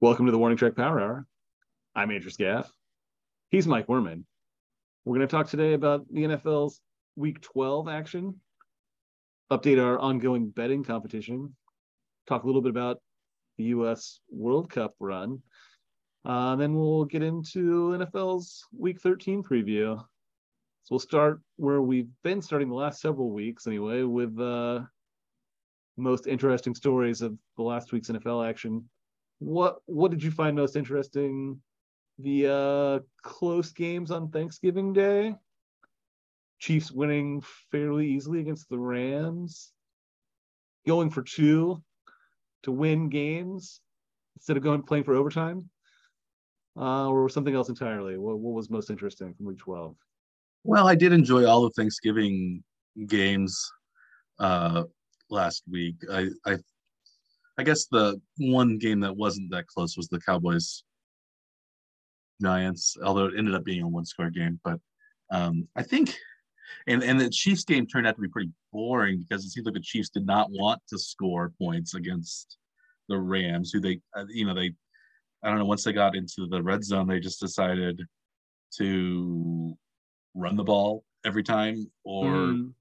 Welcome to the Warning Track Power Hour. I'm Andrew Scaff. He's Mike Werman. We're going to talk today about the NFL's Week 12 action, update our ongoing betting competition, talk a little bit about the U.S. World Cup run, uh, then we'll get into NFL's Week 13 preview. So we'll start where we've been starting the last several weeks, anyway, with uh, most interesting stories of the last week's NFL action. What what did you find most interesting? The uh, close games on Thanksgiving Day. Chiefs winning fairly easily against the Rams. Going for two to win games instead of going playing for overtime. Uh, or something else entirely. What, what was most interesting from week 12? Well, I did enjoy all the Thanksgiving games uh, last week. I, I, I guess the one game that wasn't that close was the Cowboys Giants, although it ended up being a one score game. But um, I think, and and the Chiefs game turned out to be pretty boring because it seemed like the Chiefs did not want to score points against the Rams, who they, uh, you know, they, I don't know, once they got into the red zone, they just decided to run the ball every time or mm.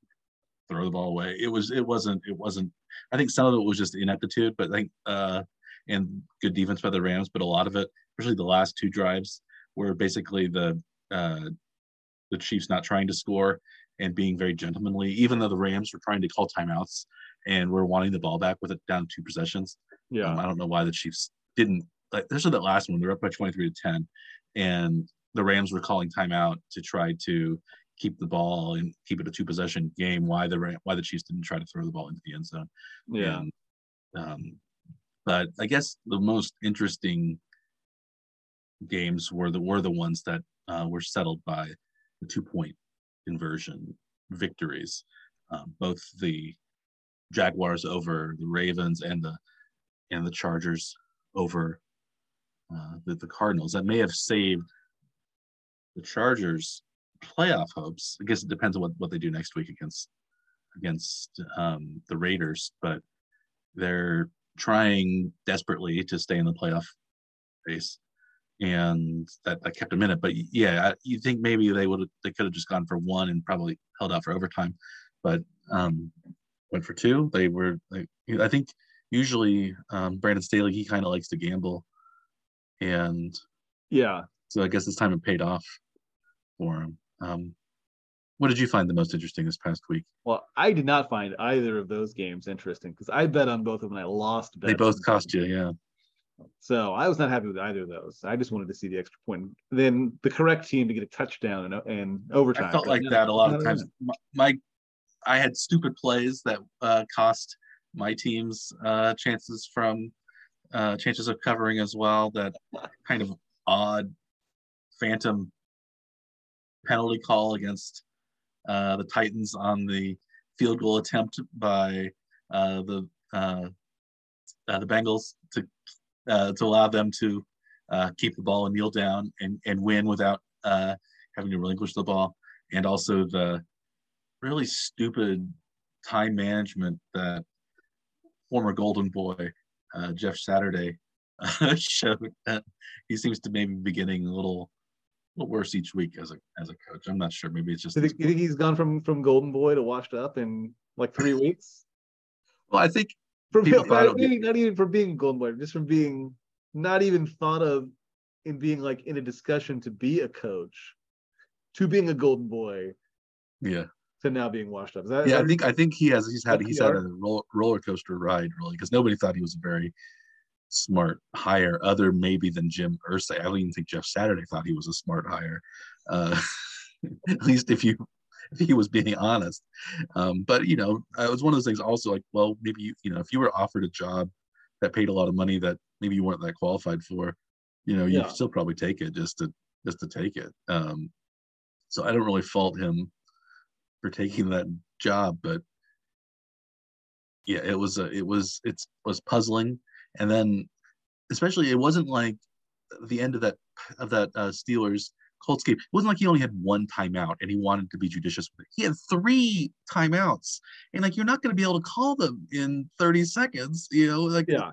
throw the ball away. It was, it wasn't, it wasn't. I think some of it was just ineptitude, but I think, uh, and good defense by the Rams, but a lot of it, especially the last two drives, were basically the uh, the Chiefs not trying to score and being very gentlemanly, even though the Rams were trying to call timeouts and were wanting the ball back with it down two possessions. Yeah, um, I don't know why the Chiefs didn't. Like, especially that last one, they're up by twenty three to ten, and the Rams were calling timeout to try to keep the ball and keep it a two possession game. Why the why the Chiefs didn't try to throw the ball into the end zone? Yeah. And, um, but I guess the most interesting games were the were the ones that uh, were settled by the two point conversion victories. Um, both the Jaguars over the Ravens and the and the Chargers over uh, the, the Cardinals. That may have saved the Chargers playoff hopes. I guess it depends on what, what they do next week against against um, the Raiders, but they're trying desperately to stay in the playoff race and that, that kept them in it. But yeah, you think maybe they would they could have just gone for one and probably held out for overtime, but um, went for two. They were, like, I think, usually um, Brandon Staley he kind of likes to gamble, and yeah, so I guess this time it paid off for him. Um, what did you find the most interesting this past week? Well, I did not find either of those games interesting because I bet on both of them and I lost. They both cost you, yeah. So I was not happy with either of those. I just wanted to see the extra point. Then the correct team to get a touchdown and, and overtime. I felt like that a lot of times. My, I had stupid plays that uh, cost my team's uh, chances from uh, chances of covering as well. That kind of odd phantom penalty call against uh, the Titans on the field goal attempt by uh, the uh, uh, the Bengals to uh, to allow them to uh, keep the ball and kneel down and, and win without having to relinquish the ball. And also the really stupid time management that former Golden Boy Jeff Saturday showed. He seems to maybe be getting a little, little worse each week as a as a coach. I'm not sure. Maybe it's just. You think, you think he's gone from from Golden Boy to washed up in like three weeks? Well, I think from being, not, even, not even from being golden boy, just from being not even thought of in being like in a discussion to be a coach, to being a golden boy. Yeah. To now being washed up. That, yeah, I think I think he has he's had he's had a roller, roller coaster ride really because nobody thought he was a very smart hire other maybe than Jim Irsay. I don't even think Jeff Saturday thought he was a smart hire. Uh, at least if you if he was being honest. Um, but you know, it was one of those things. Also, like, well, maybe you, you know, if you were offered a job that paid a lot of money that maybe you weren't that qualified for, you know, you yeah. still probably take it just to just to take it. Um, so I don't really fault him for taking that job, but yeah, it was a, it was it was puzzling, and then especially it wasn't like the end of that of that uh, Steelers Colts game. It wasn't like he only had one timeout and he wanted to be judicious with it. He had three timeouts, and like you're not going to be able to call them in 30 seconds. You know, like yeah.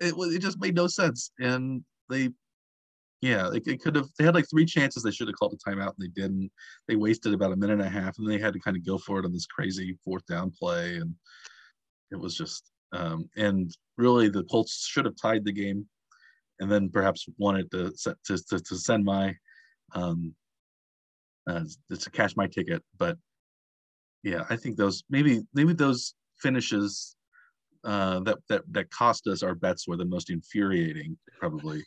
it was it just made no sense, and they yeah, like it could have. They had like three chances. They should have called a timeout, and they didn't. They wasted about a minute and a half, and they had to kind of go for it on this crazy fourth down play, and it was just. Um, and really, the Colts should have tied the game, and then perhaps wanted to to to, to send my, um, uh, to cash my ticket. But yeah, I think those maybe maybe those finishes uh, that that that cost us our bets were the most infuriating, probably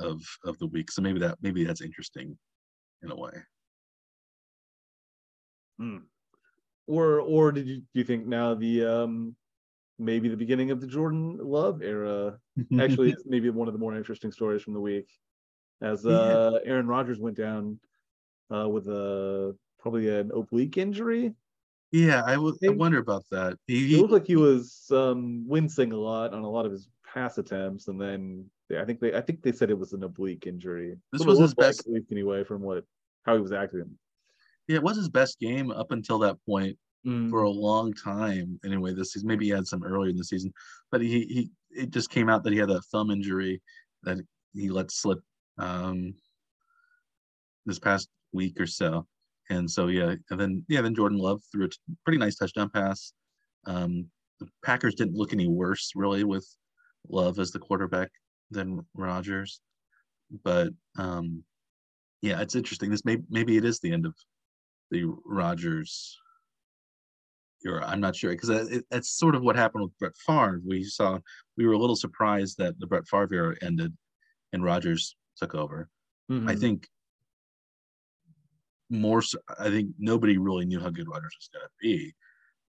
of of the week. So maybe that maybe that's interesting in a way. Mm. Or or did you do you think now the um maybe the beginning of the Jordan Love era actually is maybe one of the more interesting stories from the week as uh yeah. Aaron Rodgers went down uh with a probably an oblique injury. Yeah, I, w- I wonder about that. He, it looked like he was um wincing a lot on a lot of his pass attempts and then I think they I think they said it was an oblique injury. This was his best anyway from what how he was acting. Yeah, it was his best game up until that point mm. for a long time. Anyway, this season maybe he had some earlier in the season, but he he it just came out that he had a thumb injury that he let slip um, this past week or so. And so yeah, and then yeah, then Jordan Love threw a pretty nice touchdown pass. Um, the Packers didn't look any worse really with Love as the quarterback than Rodgers. But um, yeah, it's interesting. This may maybe it is the end of the Rodgers. I'm not sure because it, it's sort of what happened with Brett Favre. We saw we were a little surprised that the Brett Favre era ended and Rodgers took over. Mm-hmm. I think more. I think nobody really knew how good Rodgers was going to be.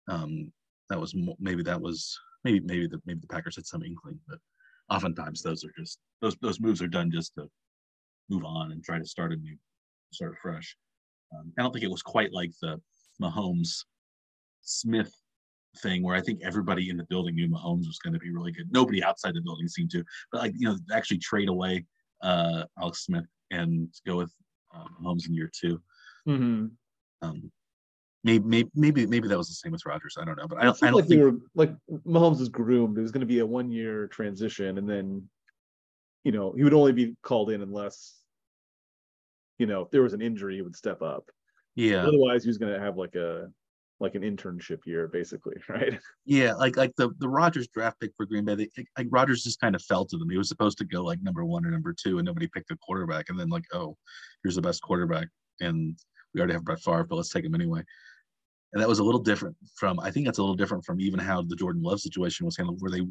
Um, that was maybe that was maybe maybe the maybe the Packers had some inkling, but oftentimes those are just those those moves are done just to move on and try to start a new start fresh. Um, I don't think it was quite like the Mahomes Smith thing where I think everybody in the building knew Mahomes was going to be really good. Nobody outside the building seemed to, but like you know, actually trade away uh, Alex Smith and go with uh, Mahomes in year 2 mm-hmm. um, maybe maybe maybe that was the same with Rodgers. I don't know, but I don't, I don't like think were, like Mahomes is groomed. It was going to be a one year transition, and then you know he would only be called in unless you know if there was an injury, he would step up. Yeah. Otherwise, he was going to have like a like an internship year, basically, right? Yeah, like like the the Rodgers draft pick for Green Bay, they, like Rodgers just kind of fell to them. He was supposed to go like number one or number two, and nobody picked a quarterback. And then like, oh, here's the best quarterback, and we already have Brett Favre, but let's take him anyway and that was a little different from I think that's a little different from even how the Jordan Love situation was handled, where they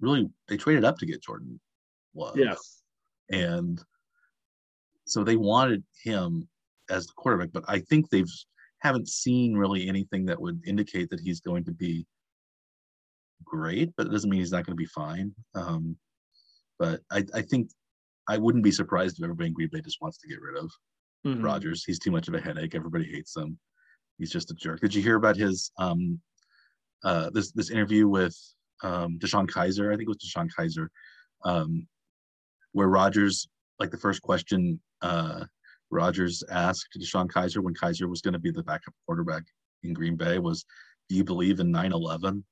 really they traded up to get Jordan Love. Yes, and so they wanted him as the quarterback, but I think they've haven't seen really anything that would indicate that he's going to be great, but it doesn't mean he's not going to be fine. Um, but I, I think I wouldn't be surprised if everybody in Green Bay just wants to get rid of mm-hmm. Rodgers. He's too much of a headache. Everybody hates him he's just a jerk. Did you hear about his um uh this this interview with um DeShone Kizer? I think it was DeShone Kizer, um, where Rodgers like the first question uh Rodgers asked DeShone Kizer when Kizer was going to be the backup quarterback in Green Bay was, "Do you believe in 9/11?"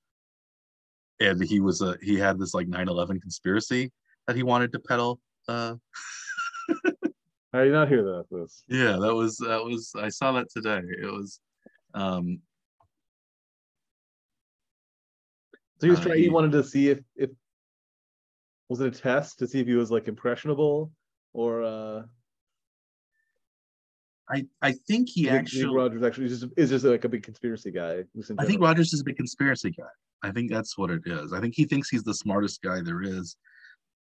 And he was a he had this like 9/11 conspiracy that he wanted to peddle. Uh, How did you not hear that? This. Yeah, that was that was I saw that today. It was um, so he was trying. Uh, he, he wanted to see if if was it a test to see if he was like impressionable or uh I I think he actually think Rodgers actually is just is just like a big conspiracy guy. I think Rodgers is a big conspiracy guy. I think that's what it is. I think he thinks he's the smartest guy there is,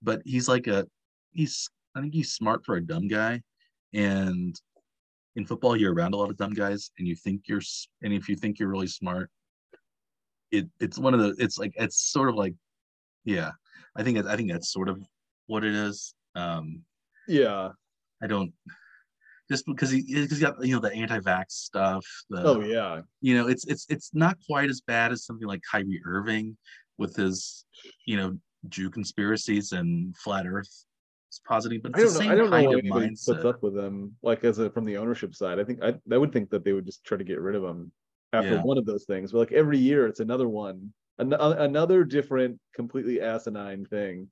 but he's like a he's I think he's smart for a dumb guy, and in football you're around a lot of dumb guys and you think you're and if you think you're really smart it it's one of the it's like it's sort of like yeah i think i think that's sort of what it is um yeah i don't just because he because he got you know the anti-vax stuff the, oh yeah you know it's it's it's not quite as bad as something like Kyrie Irving with his you know Jew conspiracies and flat earth positing, but I don't know. I don't know why anybody puts up with them, like as a from the ownership side. I think I, I would think that they would just try to get rid of him after yeah. one of those things. But like every year, it's another one An- another different, completely asinine thing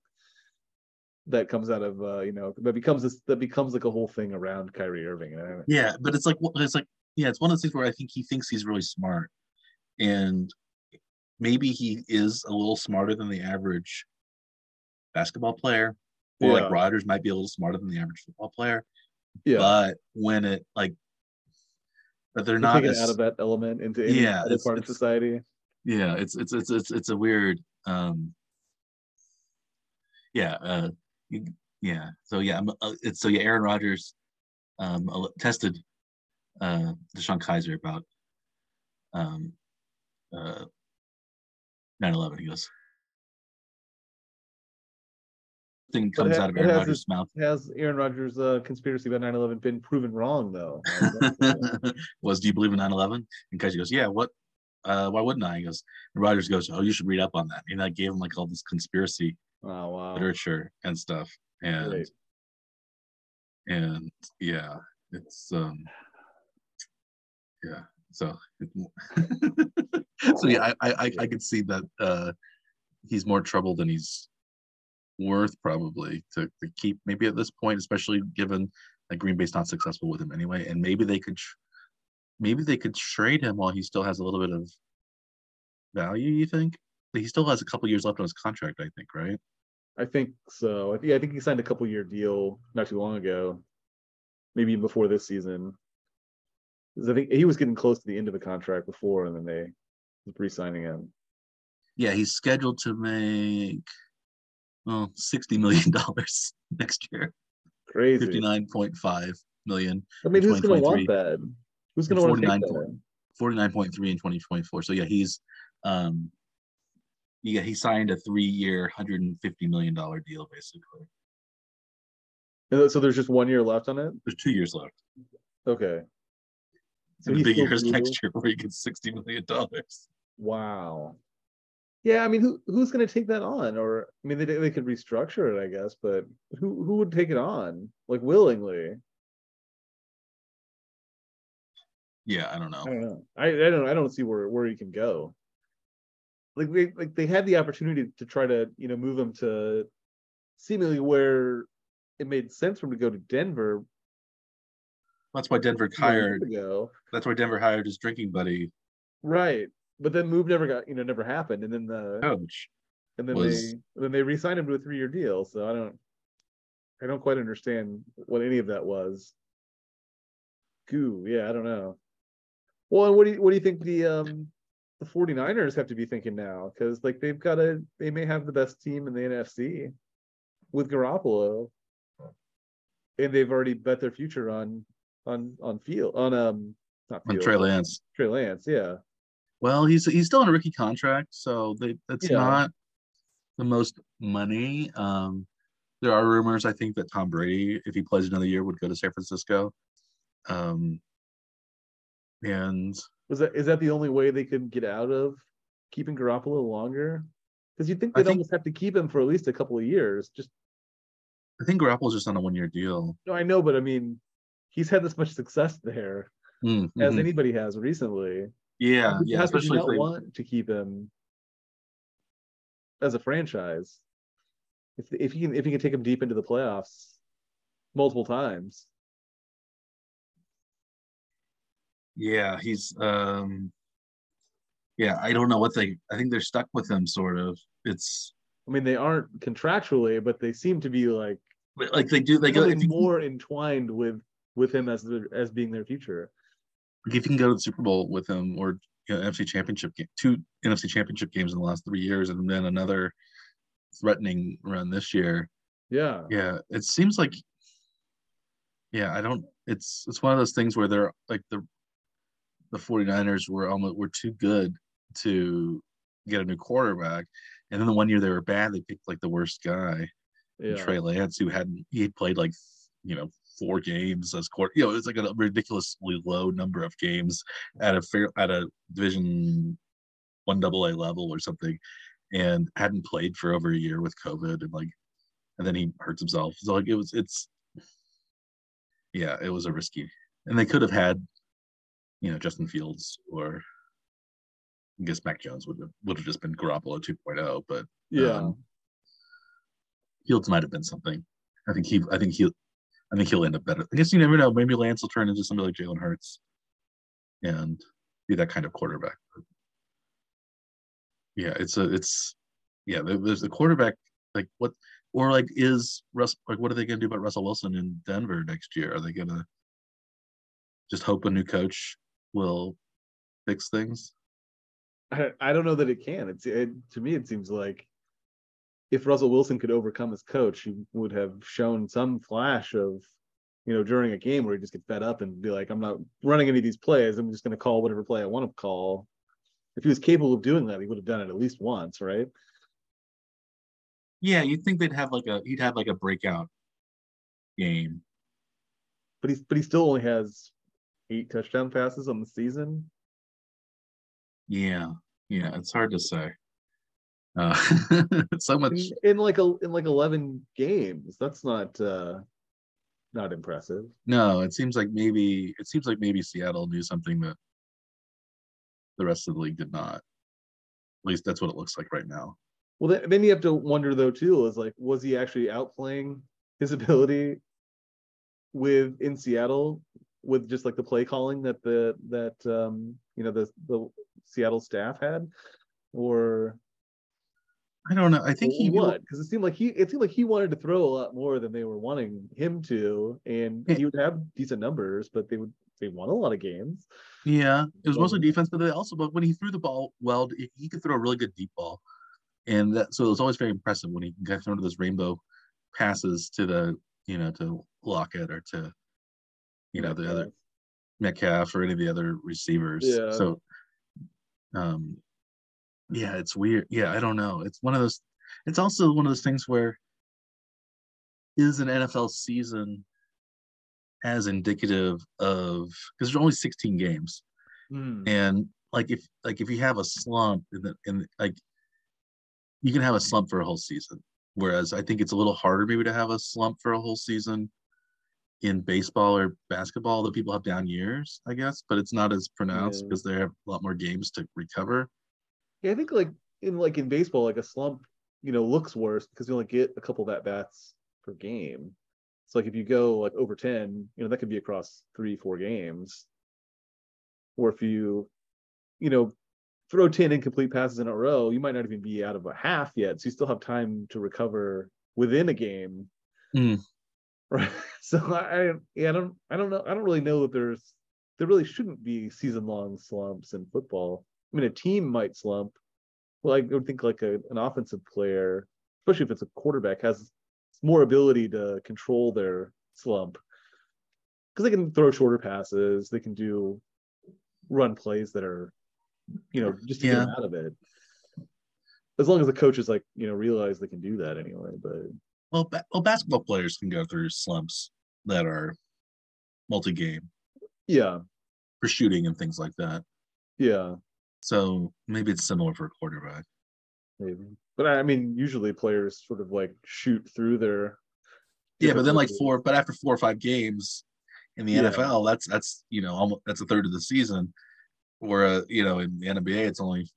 that comes out of uh, you know that becomes this that becomes like a whole thing around Kyrie Irving. Yeah, but it's like it's like yeah, it's one of those things where I think he thinks he's really smart, and maybe he is a little smarter than the average basketball player, or Yeah. like Rodgers might be a little smarter than the average football player. yeah, But when it like, but they're They're not as, out of that element into any Yeah, other part of society. yeah it's it's it's it's it's a weird um yeah uh you- yeah. So yeah uh, it's so yeah aaron Rodgers um tested uh DeShone Kizer about um uh 9-11 he goes thing comes ha- out of aaron Rodgers' mouth. Has Aaron Rodgers' uh, conspiracy about 9/11 been proven wrong though? was do you believe in 9-11 and kaiser goes yeah what uh why wouldn't i? He goes and Rodgers goes oh you should read up on that. And i gave him like all this conspiracy oh wow. literature and stuff and Great. and yeah it's um yeah so so yeah I, I i could see that uh he's more trouble than he's worth probably to, to keep maybe at this point especially given that green bay's not successful with him anyway and maybe they could maybe they could trade him while he still has a little bit of value you think he still has a couple years left on his contract i think right I think so. I think I think he signed a couple year deal not too long ago, maybe even before this season. I think he was getting close to the end of the contract before, and then they re-signing him. Yeah, he's scheduled to make well sixty million dollars next year. Crazy. Fifty nine point five million, I mean, who's going to want that? Who's going to want to take 49 that? forty nine point three in twenty twenty four. So yeah, he's um yeah, he signed a three year, hundred and fifty million dollar deal basically. And So there's just one year left on it. There's two years left. Okay. and the big year is next year where he gets sixty million dollars. Wow. Yeah, I mean, who who's going to take that on? Or I mean, they they could restructure it, I guess, but who who would take it on like willingly? Yeah, I don't know. I don't know. I, I don't I don't see where where he can go. Like they like they had the opportunity to try to you know move him to seemingly where it made sense for him to go to Denver. That's why Denver hired. That's why Denver hired his drinking buddy right? But then move never got you know never happened, and then the coach. and then was- they then they re-signed him to a three-year deal. So I don't I don't quite understand what any of that was. Goo, yeah, I don't know. Well, and what do you what do you think the um the 49ers have to be thinking now? Because like they've got a they may have the best team in the NFC with Garoppolo. And they've already bet their future on on on field on um not on Trey Lance. Trey Lance, yeah. Well, he's he's still on a rookie contract, so they, that's Yeah. not the most money. Um, there are rumors, I think, that Tom Brady, if he plays another year, would go to San Francisco. Um, and Was that is that the only way they could get out of keeping Garoppolo longer? Because you'd think they'd think- almost have to keep him for at least a couple of years. Just I think Garoppolo's just on a one-year deal. no, I know, but I mean, he's had this much success there Mm, as mhm. anybody has recently. yeah, How yeah, you especially if not they, want to keep him as a franchise. If if he can if he can take him deep into the playoffs multiple times. Yeah, he's um, yeah, I don't know what they. I think they're stuck with him, sort of. It's I mean, they aren't contractually, but they seem to be like like they do. They go becoming if you, more entwined with with him as the, as being their future. if you can go to the Super Bowl with him or you know, NFC Championship game, two NFC Championship games in the last three years, and then another threatening run this year. Yeah. Yeah, it seems like. Yeah, I don't. It's it's one of those things where they're like the, the 49ers were almost were too good to get a new quarterback, and then the one year they were bad, they picked like the worst guy, Yeah. Trey Lance, who hadn't he had played like you know four games as court. You know, it's like a ridiculously low number of games at a fair at a Division one double A level or something, and hadn't played for over a year with COVID and like, and then he hurts himself. So like it was it's yeah, it was a risky, and they could have had you know Justin Fields or I guess Mac Jones would have would have just been Garoppolo 2.0, but Yeah. um, Fields might have been something. I think he I think he'll I think he'll end up better. I guess you never know. Maybe Lance will turn into somebody like Jalen Hurts and be that kind of quarterback. But yeah, it's a it's yeah, there's the quarterback like what or like is Russ like what are they gonna do about Russell Wilson in Denver next year? Are they gonna just hope a new coach will fix things? I, I don't know that it can. It's it, to me, it seems like if Russell Wilson could overcome his coach, he would have shown some flash of, you know, during a game where he just get fed up and be like, I'm not running any of these plays. I'm just going to call whatever play I want to call. If he was capable of doing that, he would have done it at least once, right? Yeah, you'd think they'd have like a he'd have like a breakout game. But he's but he still only has eight touchdown passes on the season. Yeah, yeah, it's hard to say. Uh, so much. in, in like a in like 11 games. That's not uh not impressive. No, it seems like maybe it seems like maybe Seattle knew something that the rest of the league did not. At least that's what it looks like right now. Well, then, then you have to wonder though too is like, was he actually outplaying his ability with in Seattle with just like the play calling that the that um you know the the Seattle staff had, or I don't know. I think he what? Because it seemed like he it seemed like he wanted to throw a lot more than they were wanting him to, and he would have decent numbers, but they would they won a lot of games. Yeah, it was mostly defense, but they also, but when he threw the ball well, he he could throw a really good deep ball, and that so it was always very impressive when he got thrown to those rainbow passes to the you know to Lockett or to you know the other Metcalf or any of the other receivers. Yeah. So, um, yeah, it's weird. Yeah, I don't know. It's one of those. It's also one of those things where is an NFL season as indicative of because there's only 16 games Hmm. and like if like if you have a slump in the in like you can have a slump for a whole season whereas i think it's a little harder maybe to have a slump for a whole season in baseball or basketball that people have down years i guess but it's not as pronounced Yeah. because they have a lot more games to recover Yeah, I think like in like in baseball, like a slump, you know, looks worse because you only get a couple of at bats per game. So like if you go like over 10, you know, that could be across three, four games. Or if you, you know, throw 10 incomplete passes in a row, you might not even be out of a half yet. So you still have time to recover within a game. Mm. Right. So I, I yeah, I don't I don't know. I don't really know that there's there really shouldn't be season long slumps in football. I mean, a team might slump. Well, I would think like a, an offensive player, especially if it's a quarterback, has more ability to control their slump because they can throw shorter passes. They can do run plays that are, you know, just to get Yeah. them out of it. As long as the coaches like you know realize they can do that anyway. But well, ba- well basketball players can go through slumps that are multi-game yeah, for shooting and things like that yeah. so maybe it's similar for a quarterback maybe. But I mean, usually players sort of like shoot through their. Yeah, but then like four, but after four or five games in the Yeah. NFL, that's that's you know almost that's a third of the season. Where uh, you know in the NBA, it's only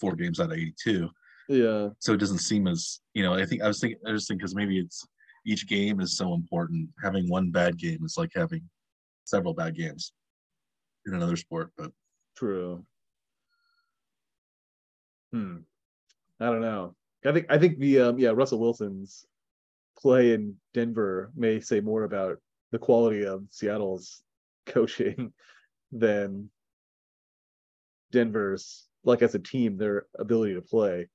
four games out of eighty-two, Yeah, so it doesn't seem as you know. I think I was thinking I was thinking because maybe it's each game is so important. Having one bad game is like having several bad games in another sport. But true. Hmm. I don't know. I think I think the um yeah Russell Wilson's play in Denver may say more about the quality of Seattle's coaching than Denver's like as a team their ability to play.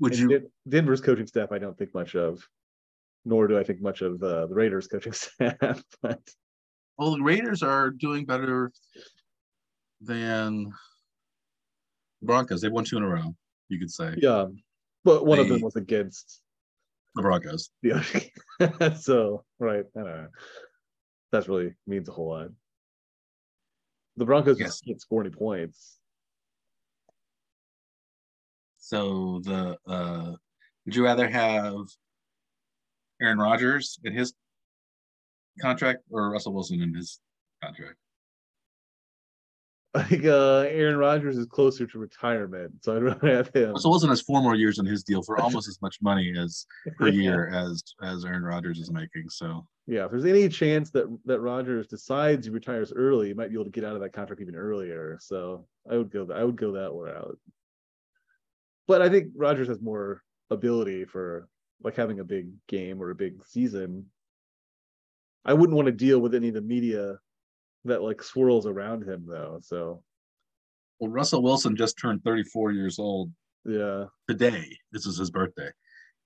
Would And you? Den- Denver's coaching staff, I don't think much of, nor do I think much of uh, the Raiders coaching staff. but Well, the Raiders are doing better than Broncos. They've won two in a row. You could say yeah, but one of them was against the Broncos. the other. so right, I don't know. That really means a whole lot. The Broncos Yes. just can't score any points. So the uh would you rather have Aaron Rodgers in his contract or Russell Wilson in his contract? like uh Aaron Rodgers is closer to retirement, so I'd rather have him. Russell Wilson has four more years in his deal for almost as much money as per year as as Aaron Rodgers is making. So Yeah, if there's any chance that that Rodgers decides he retires early, he might be able to get out of that contract even earlier. So I would go I would go that route. But I think Rodgers has more ability for like having a big game or a big season. I wouldn't want to deal with any of the media that like swirls around him though. So well, Russell Wilson just turned 34 years old yeah. today. This is his birthday.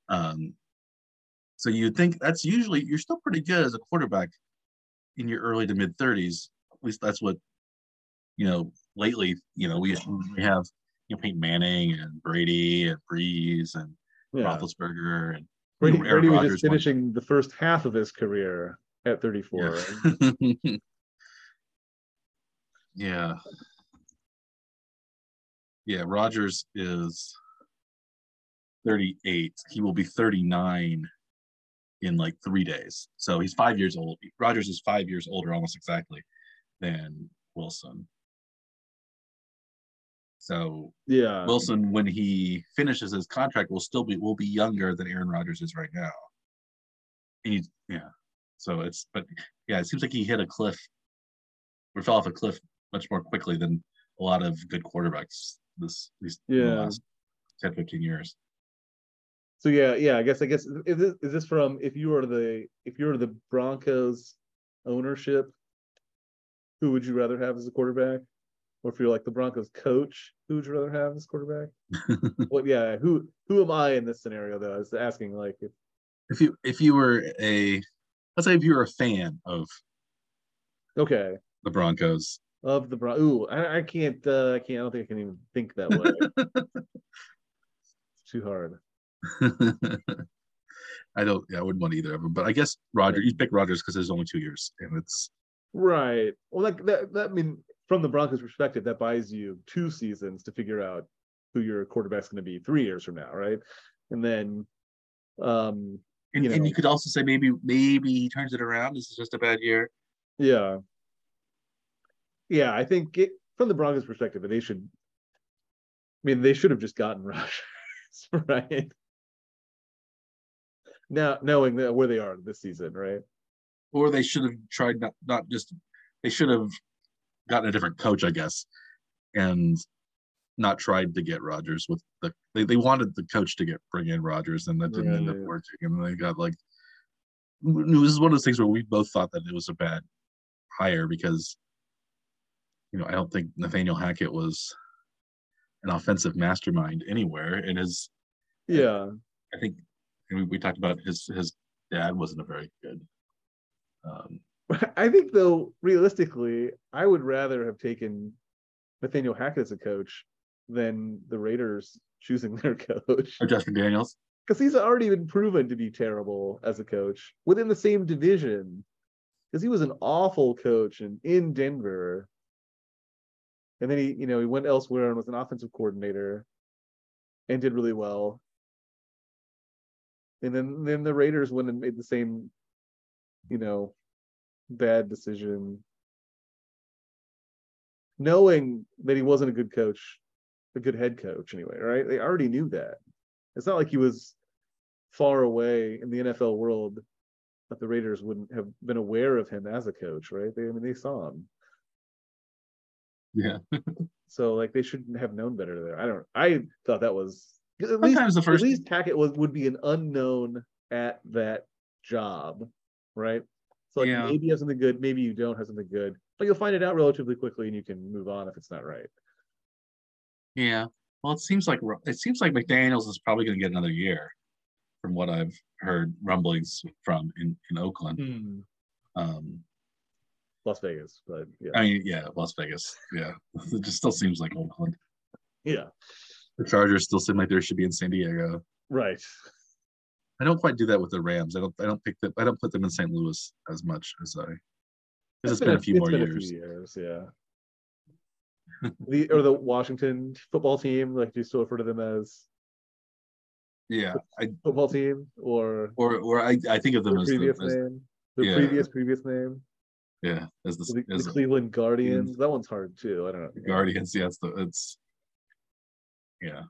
Um, so you'd think that's usually you're still pretty good as a quarterback in your early to mid 30s. At least that's what you know. Lately, you know, we we have you know Peyton Manning and Brady and Brees and Yeah. Roethlisberger and Brady, Aaron Brady was just won. finishing the first half of his career at 34. yeah. yeah. Yeah, Rodgers is 38. He will be 39 in like three days. So he's five years old. Rodgers is five years older, almost exactly, than Wilson. So Yeah. Wilson, when he finishes his contract, will still be will be younger than Aaron Rodgers is right now. He, yeah. So it's but yeah, it seems like he hit a cliff or fell off a cliff much more quickly than a lot of good quarterbacks this these Yeah. last 10, 15 years. So yeah, yeah. I guess I guess is this is this from if you were the if you were the Broncos ownership, who would you rather have as a quarterback? Or if you're like the Broncos coach, who would you rather have as quarterback? Well, yeah, who who am I in this scenario though? I was asking like if, If you if you were a let's say if you were a fan of okay the Broncos, of the Bron. Ooh, I, I can't. Uh, I can't. I don't think I can even think that way. it's too hard. I don't yeah, I wouldn't want either of them. But I guess Roger you pick Rodgers because there's only two years and it's Right. Well, like that. That I mean, from the Broncos' perspective, that buys you two seasons to figure out who your quarterback's going to be three years from now, right? And then, um, and You and you could also say maybe maybe he turns it around. This is just a bad year. yeah, yeah. I think it, from the Broncos' perspective, they should. I mean, they should have just gotten Rodgers, right? Now, knowing that where they are this season, right? Or they should have tried not not just they should have gotten a different coach, I guess, and not tried to get Rodgers with the they, they wanted the coach to get bring in Rodgers and that didn't end up working. And they got like this is one of those things where we both thought that it was a bad hire because you know I don't think Nathaniel Hackett was an offensive mastermind anywhere and his Yeah, I think and we, we talked about his his dad wasn't a very good um I think though, realistically, I would rather have taken Nathaniel Hackett as a coach than the Raiders choosing their coach or Justin Daniels. because he's already been proven to be terrible as a coach within the same division because he was an awful coach and in Denver. And then he, you know, he went elsewhere and was an offensive coordinator and did really well. And then then the Raiders went and made the same, you know, bad decision. Knowing that he wasn't a good coach, a good head coach anyway, right? They already knew that. It's not like he was far away in the NFL world that the Raiders wouldn't have been aware of him as a coach, right? They I mean they saw him. Yeah. So like they shouldn't have known better there. I don't I thought that was at least Sometimes the first at least Hackett was would be an unknown at that job, right? So like Yeah. maybe you have something good, maybe you don't have something good, but you'll find it out relatively quickly and you can move on if it's not right. Yeah. Well, it seems like it seems like McDaniel's is probably going to get another year, from what I've heard rumblings from in in Oakland. Um, Las Vegas, but yeah. I mean, yeah, Las Vegas. Yeah, it just still seems like Oakland. yeah. The Chargers still seem like they should be in San Diego. Right. I don't quite do that with the Rams. I don't. I don't pick them. I don't put them in St. Louis as much as I. Because it's been a few more been years. Few years, yeah. the or the Washington football team, like do you still refer to them as Yeah, I football team or or or I, I think of them as, the, previous as name? Their yeah. previous previous name. Yeah, as the, The, as the the Cleveland Guardians. That one's hard too. I don't know. Guardians. Yeah, it's the it's yeah.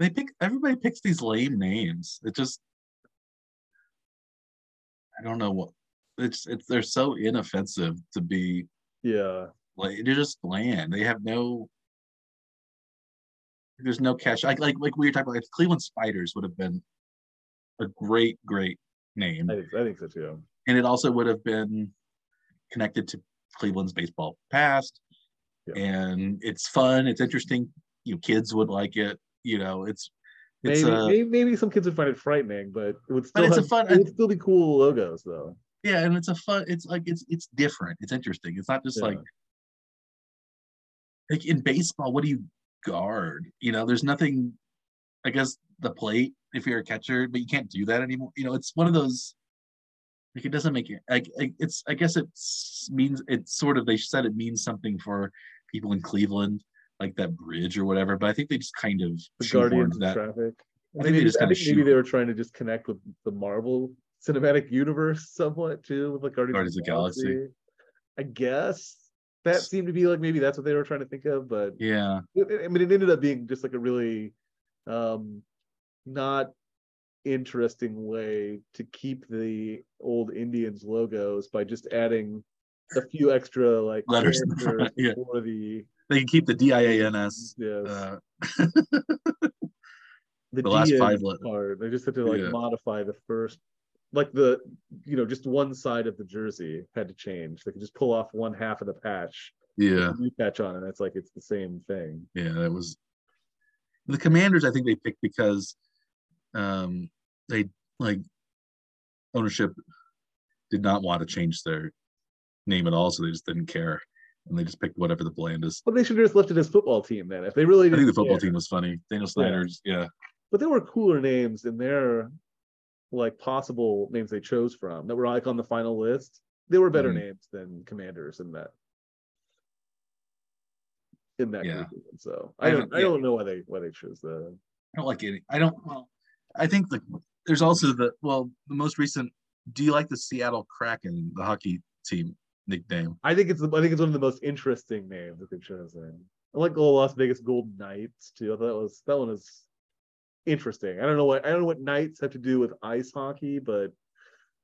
They pick everybody picks these lame names. It just I don't know what it's it's they're so inoffensive to be Yeah. like they're just bland. They have no there's no cash. Like like like we were talking about, like Cleveland Spiders would have been a great, great name. I think I think so too. and it also would have been connected to Cleveland's baseball past. Yeah. And it's fun. It's interesting. You know, kids would like it. You know, it's it's Maybe, uh, maybe maybe some kids would find it frightening, but it would still it's a fun- it would still be cool logos though. yeah, and it's a fun. It's like it's it's different. It's interesting. It's not just Yeah. like like in baseball. What do you guard? You know, there's nothing. I guess the plate if you're a catcher, but you can't do that anymore. You know, it's one of those. Like it doesn't make it. Like like, it's. I guess it means it's sort of. They said it means something for people in Cleveland, like that bridge or whatever. But I think they just kind of The Guardians of that. Traffic. I think they just I think maybe they were trying to just connect with the Marvel cinematic universe somewhat too, with like Guardians, Guardians of the Galaxy. I guess that seemed to be like maybe that's what they were trying to think of, but Yeah, I mean, it ended up being just like a really um, not interesting way to keep the old Indians logos by just adding a few extra like Letters in the characters front, yeah. before the they can keep the D I A N S. yes, Uh, the, the last five let- part. They just had to like Yeah. modify the first, like the you know just one side of the jersey had to change. They could just pull off one half of the patch, yeah, patch on, and it's like it's the same thing. yeah. That was the Commanders. I think they picked because um, they like ownership did not want to change their name at all, so they just didn't care, and they just picked whatever the blandest. Well, they should have just left it as football team then. If they really I think the football care. team was funny. Daniel Snyder's, yeah, but there were cooler names in their like possible names they chose from that were like on the final list. There were better Mhm. names than commanders in that in that Yeah. group. So I I haven't- don't I yeah. don't know why they why they chose the I don't like any. I don't. Well, I think the there's also the well the most recent. Do you like the Seattle Kraken, the hockey team nickname? I think it's I think it's one of the most interesting names that they've chosen. I like the Las Vegas Golden Knights too. I thought that was that one is interesting. I don't know what I don't know what Knights have to do with ice hockey, but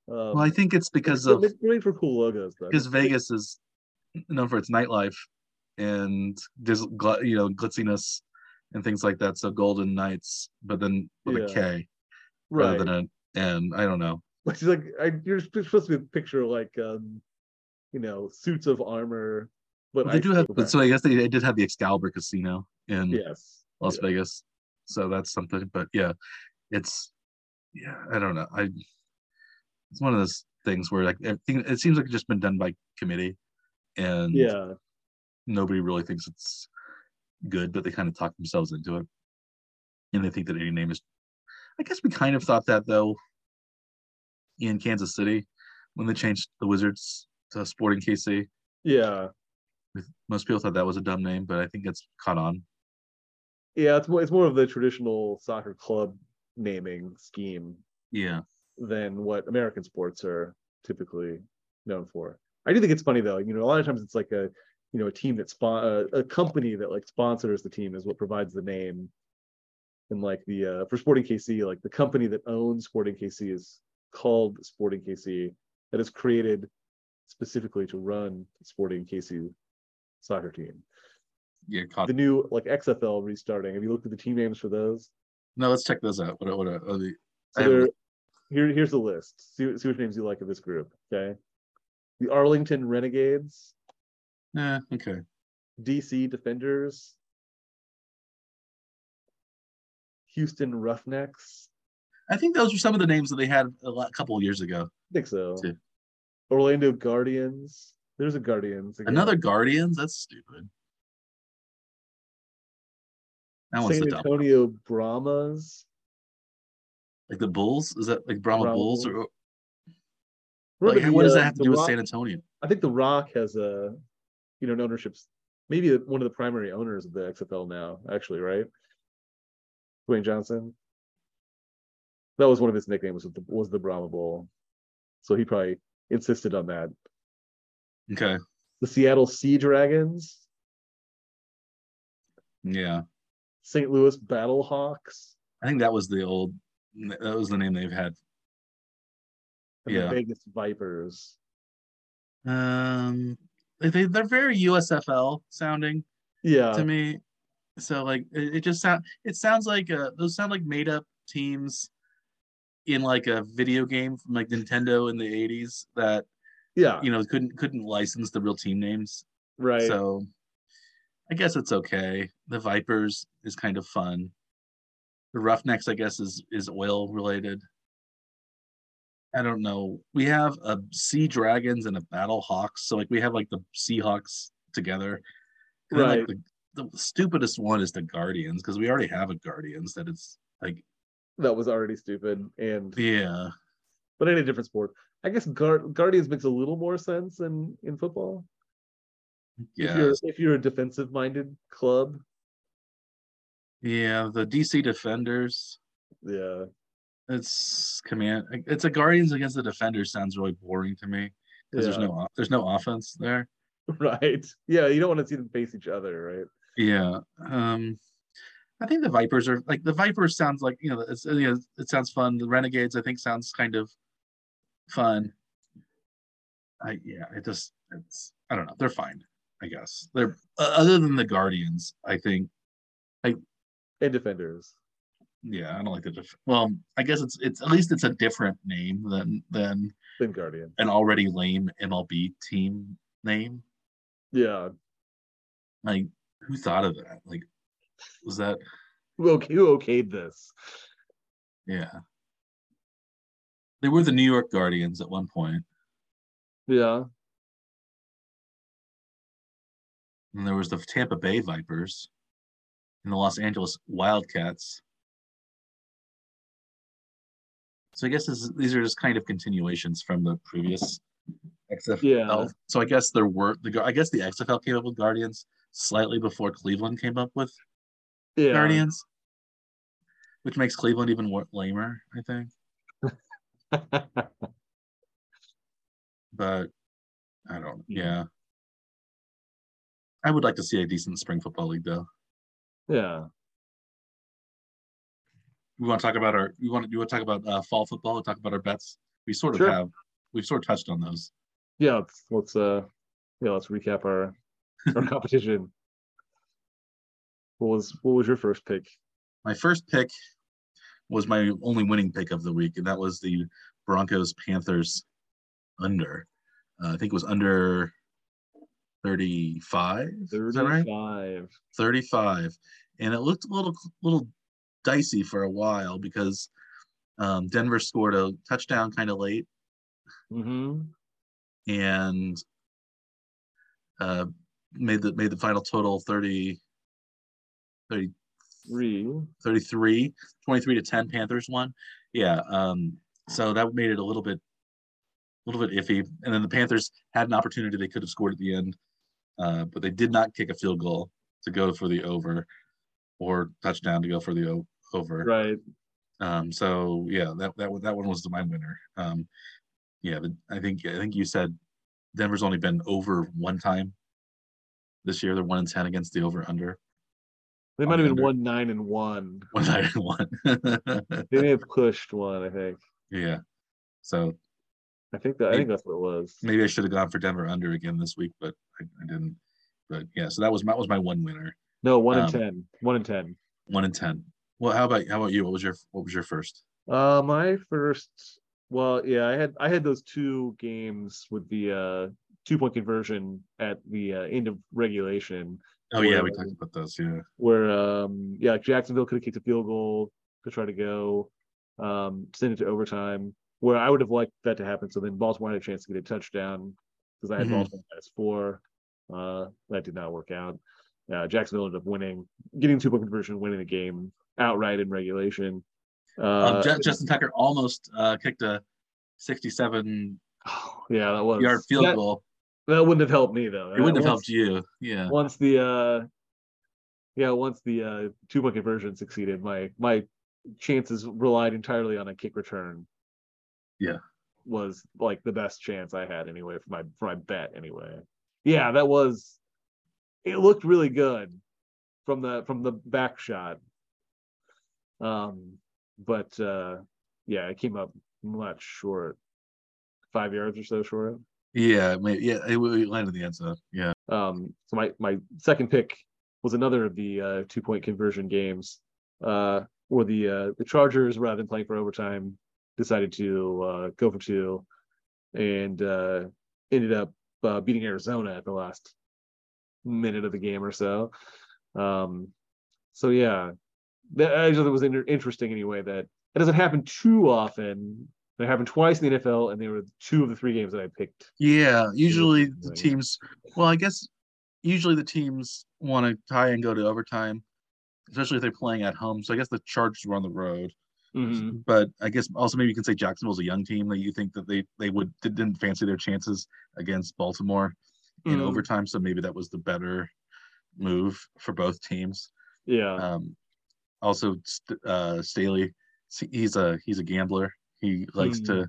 um, Well, I think it's because they're- of they're great for cool logos though. because Vegas is known for its nightlife and there's gl- you know glitziness and things like that. So Golden Knights, but then with a Yeah. K right. rather than a and I don't know. Which is like I, you're supposed to be a picture like um, you know, suits of armor, but Well, they ice do have, so I guess they, they did have the Excalibur Casino in yes, Las yeah. Vegas, so that's something. But yeah, it's yeah, I don't know. I it's one of those things where like everything it seems like it's just been done by committee, and yeah, nobody really thinks it's good, but they kind of talk themselves into it. And they think that any name is I guess we kind of thought that though in Kansas City when they changed the Wizards to Sporting KC. yeah, Most people thought that was a dumb name, but I think it's caught on. yeah. It's more it's more of the traditional soccer club naming scheme Yeah. than what American sports are typically known for. I do think it's funny though. You know, a lot of times it's like a you know a team that spon a, a company that like sponsors the team is what provides the name. And like the uh, for Sporting KC, like the company that owns Sporting KC is called Sporting KC, that is created specifically to run Sporting KC soccer team. Yeah, caught The new like XFL restarting. Have you looked at the team names for those? No, let's check those out. What are, what are, the, So there, here, here's the list. See, see which names you like of this group. Okay. The Arlington Renegades, eh, okay. DC Defenders, Houston Roughnecks. I think those were some of the names that they had a lot, couple of years ago. I think so. Two. Orlando Guardians. There's a Guardians. again. Another Guardians? That's stupid. That one's San. Antonio Brahmas. Like the Bulls? Is that like Brahma Brahma Bulls? Or like, the, what does uh, that have to the do with Rock- San Antonio? I think the Rock has a, you know, an ownership's maybe one of the primary owners of the XFL now. Actually, right? Dwayne Johnson. That was one of his nicknames was the, was the Brahma Bull, so he probably insisted on that. Okay. the Seattle Sea Dragons, Yeah. St. Louis Battlehawks, I think that was the old that was the name they've had. and Yeah. the Vegas Vipers. Um they, they they're very USFL sounding Yeah, to me. So like it, it just sound it sounds like uh those sound like made up teams in like a video game from like Nintendo in the 80s that yeah, you know couldn't couldn't license the real team names. right. So I guess it's okay. The Vipers is kind of fun. The Roughnecks, I guess, is is oil related. I don't know. We have a Sea Dragons and a Battle Hawks. So like we have like the Seahawks together. And then, Right. like the, the stupidest one is the Guardians because we already have a Guardians that it's like that was already stupid, and yeah but in a different sport. I guess Guard- Guardians makes a little more sense in in football. If yeah you're if you're a defensive minded club, yeah the DC Defenders. yeah, It's command. It's a Guardians against the Defenders sounds really boring to me because yeah, there's no there's no offense there. right. Yeah, you don't want to see them face each other, right? Yeah. Um I think the Vipers are like the Vipers sounds like, you know, it's you know, it sounds fun. The Renegades I think sounds kind of fun. I yeah, it just it's I don't know. They're fine, I guess. They're uh, other than the Guardians, I think And defenders. yeah, I don't like the def- well, I guess it's it's at least it's a different name than than Than Guardian. an already lame MLB team name. Yeah. Like who thought of that? Like was that Who okay who okayed this? yeah. They were the New York Guardians at one point. Yeah. And there was the Tampa Bay Vipers and the Los Angeles Wildcats. So I guess this, these are just kind of continuations from the previous XFL. Yeah. So I guess there were the I guess the XFL came up with Guardians slightly before Cleveland came up with Yeah. Guardians, which makes Cleveland even more lamer, I think. But I don't. Yeah. I would like to see a decent spring football league though. yeah. we want to talk about our you want to you want to talk about uh, fall football we'll talk about our bets we sort of Sure. have we've sort of touched on those Yeah. Let's, let's uh yeah, let's recap our our competition. What was what was your first pick? my first pick was my only winning pick of the week and that was the broncos panthers under uh, i think it was under 35 is that right 35. 35 and it looked a little little dicey for a while because um, denver scored a touchdown kind of late Mm-hmm. and uh, made the made the final total 30, 30 Three. 33 23 to 10 panthers won. Yeah um so that made it a little bit a little bit iffy. And then the panthers had an opportunity they could have scored at the end uh, but they did not kick a field goal to go for the over or touchdown to go for the o- over. Right. um so yeah that that one- that one was my winner. Um yeah the, i think i think you said denver's only been over one time this year. They're one in 10 against the over under They might have been one nine and one. one nine and one They may have pushed one, I think. yeah so I think that I think that's what it was. maybe I should have gone for Denver under again this week, but I, I didn't. But yeah, so that was my was my one winner, No, one and Um, ten. One and ten. one in ten. Well, how about how about you? What was your what was your first? Uh my first well, yeah, I had I had those two games with the uh two point conversion at the uh, end of regulation Oh yeah, we talked about those. Yeah, where um yeah, Jacksonville could have kicked a field goal to try to go um send it to overtime where I would have liked that to happen. So then Baltimore had a chance to get a touchdown because I had Mhm. Baltimore as four. Uh that did not work out. Uh, Jacksonville ended up winning, getting two point conversion, winning the game outright in regulation. Uh, um, Ju- Justin Tucker almost uh, kicked a sixty-seven yeah, that was yard field that, goal. That wouldn't have helped me though. It wouldn't have Once- helped you. Yeah, once the uh yeah once the uh two point conversion succeeded my my chances relied entirely on a kick return Yeah. was like the best chance I had anyway for my for my bet anyway. Yeah, that was. It looked really good from the from the back shot. Um, but uh, yeah, it came up much short, five yards or so short. Yeah, yeah, it, it landed in the end zone. Yeah. Um, so my my second pick was another of the uh, two point conversion games, uh, where the uh, the Chargers, rather than playing for overtime, decided to uh, go for two, and uh, ended up uh, beating Arizona at the last minute of the game or so. Um, so yeah, that I just was inter- interesting anyway that it doesn't happen too often. It happened twice in the NFL, and they were two of the three games that I picked. Yeah, usually the teams. Well, I guess usually the teams want to tie and go to overtime, especially if they're playing at home. So I guess the Chargers were on the road. Mm-hmm. But I guess also maybe you can say Jacksonville's a young team that you think that they they would didn't fancy their chances against Baltimore in Mhm. overtime. So maybe that was the better move for both teams. Yeah. Um, also, uh, Staley, he's a he's a gambler. He likes Hmm. to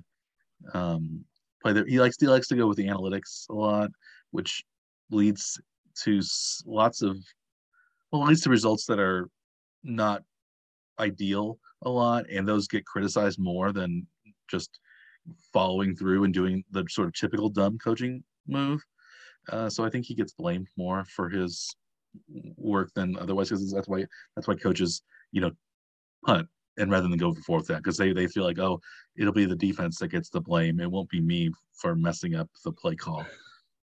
um, play the he likes he likes to go with the analytics a lot, which leads to lots of well, leads to results that are not ideal a lot, and those get criticized more than just following through and doing the sort of typical dumb coaching move. Uh, so I think he gets blamed more for his work than otherwise because that's why that's why coaches you know punt and rather than go for fourth down because they they feel like oh it'll be the defense that gets the blame. It won't be me for messing up the play call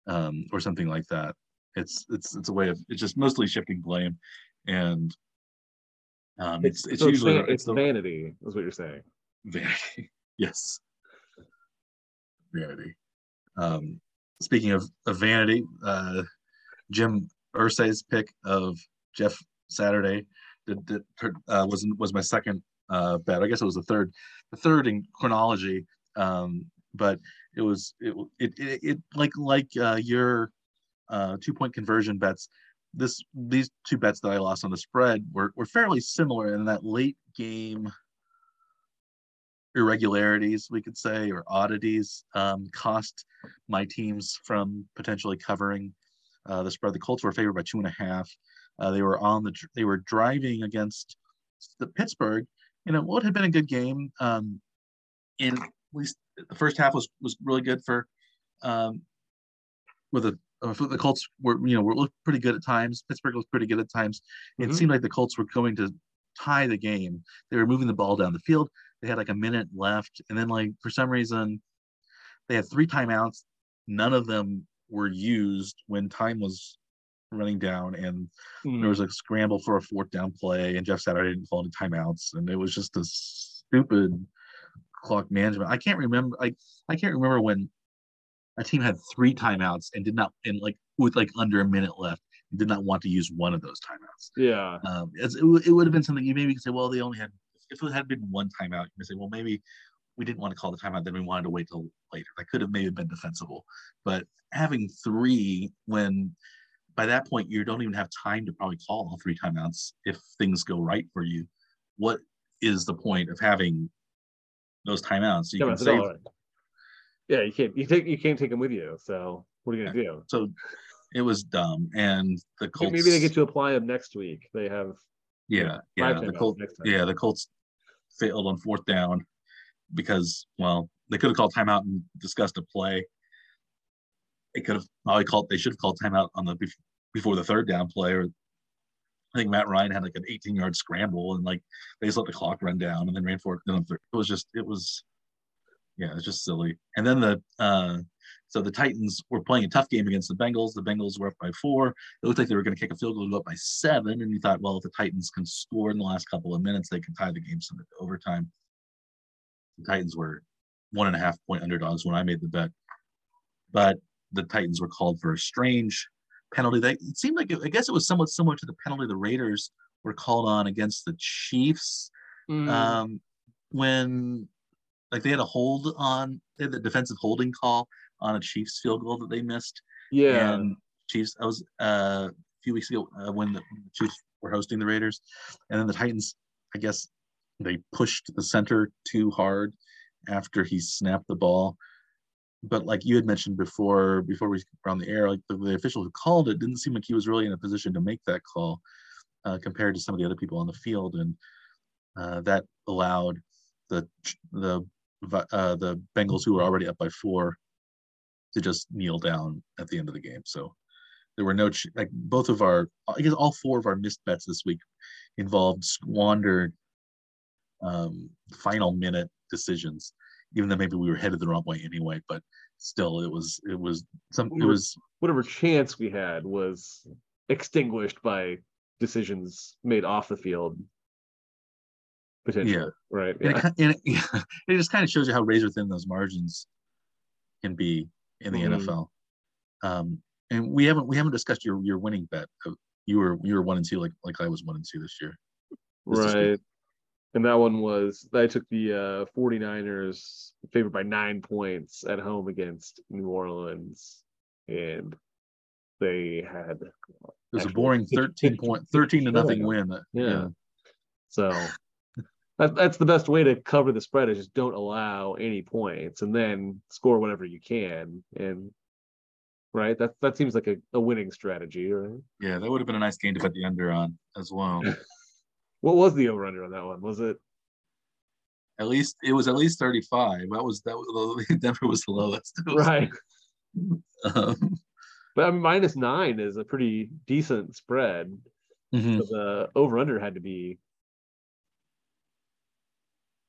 um, or something like that. It's it's it's a way of it's just mostly shifting blame and um, it's it's so usually it's it's the vanity, is what you're saying. vanity. Yes. Vanity. Um, speaking of, of vanity uh, Jim Irsay's pick of Jeff Saturday did, did, uh, was was my second uh, bet. I guess it was the third, the third in chronology. Um, but it was it it it, it like like uh, your uh, two point conversion bets. This these two bets that I lost on the spread were were fairly similar in that late game irregularities we could say or oddities um, cost my teams from potentially covering uh, the spread. The Colts were favored by two and a half. Uh, they were on the they were driving against the Pittsburgh in a, what had been a good game. Um, in at least the first half was was really good for um, with the uh, the Colts were you know were looked pretty good at times. Pittsburgh was pretty good at times. It Mhm. seemed like the Colts were going to tie the game. They were moving the ball down the field. They had like a minute left, and then like for some reason they had three timeouts. None of them were used when time was running down, and Hmm. there was a scramble for a fourth down play, and Jeff Saturday didn't fall into timeouts, and it was just a stupid clock management. I can't remember. I I can't remember when a team had three timeouts and did not, and like with like under a minute left, and did not want to use one of those timeouts. Yeah. Um, it, would- it would have been something you maybe could say, well, they only had. If it had been one timeout, you could say, well, maybe we didn't want to call the timeout, then we wanted to wait till later. That could have maybe been defensible, but having three when by that point you don't even have time to probably call all three timeouts if things go right for you. What is the point of having those timeouts? You Yeah, can save right. Yeah, you can't you take you can't take them with you. So what are you gonna do? so it was dumb and the Colts Maybe they get to apply them next week. They have yeah yeah the Colts next time. yeah the Colts failed on fourth down because well they could have called timeout and discussed a play. They could have probably called they should have called timeout on the before the third down play or I think Matt Ryan had like an 18 yard scramble and like they just let the clock run down and then ran for it. It was just it was yeah, it was just silly. And then the uh so the Titans were playing a tough game against the Bengals. The Bengals were up by four. It looked like they were going to kick a field goal to go up by seven. And you thought, well, if the Titans can score in the last couple of minutes, they can tie the game so that overtime. The Titans were one and a half point underdogs when I made the bet. But the Titans were called for a strange penalty. They, it seemed like, it, I guess it was somewhat similar to the penalty the Raiders were called on against the Chiefs Mm. um, when like they had a hold on they had the defensive holding call on a Chiefs field goal that they missed. yeah. And Chiefs, I was uh, a few weeks ago uh, when the Chiefs were hosting the Raiders, and then the Titans, I guess they pushed the center too hard, after he snapped the ball. But like you had mentioned before, before we were on the air, like the, the official who called it didn't seem like he was really in a position to make that call uh, compared to some of the other people on the field, and uh, that allowed the the uh, the Bengals who were already up by four to just kneel down at the end of the game. So there were no ch- like both of our I guess all four of our missed bets this week involved squandered um, final minute decisions, even though maybe we were headed the wrong way anyway. But still, it was it was some it was whatever chance we had was extinguished by decisions made off the field. Potentially, Yeah. right? and, Yeah. it, ki- and it, it just kind of shows you how razor thin those margins can be in the Mhm. NFL. Um, and we haven't we haven't discussed your your winning bet. You were you were one and two like like I was one and two this year. This is good. And that one was I took the uh 49ers favored by nine points at home against New Orleans. And they had It was a boring 13 point, 13 to nothing win. yeah. So that, that's the best way to cover the spread is just don't allow any points and then score whatever you can. And right, that that seems like a, a winning strategy, right? Yeah, that would have been a nice game to put the under on as well. What was the over under on that one? Was it At least it was at least thirty five. That was that was Denver was the lowest. Was, right? Um, But I mean, minus nine is a pretty decent spread. mhm. So the over under had to be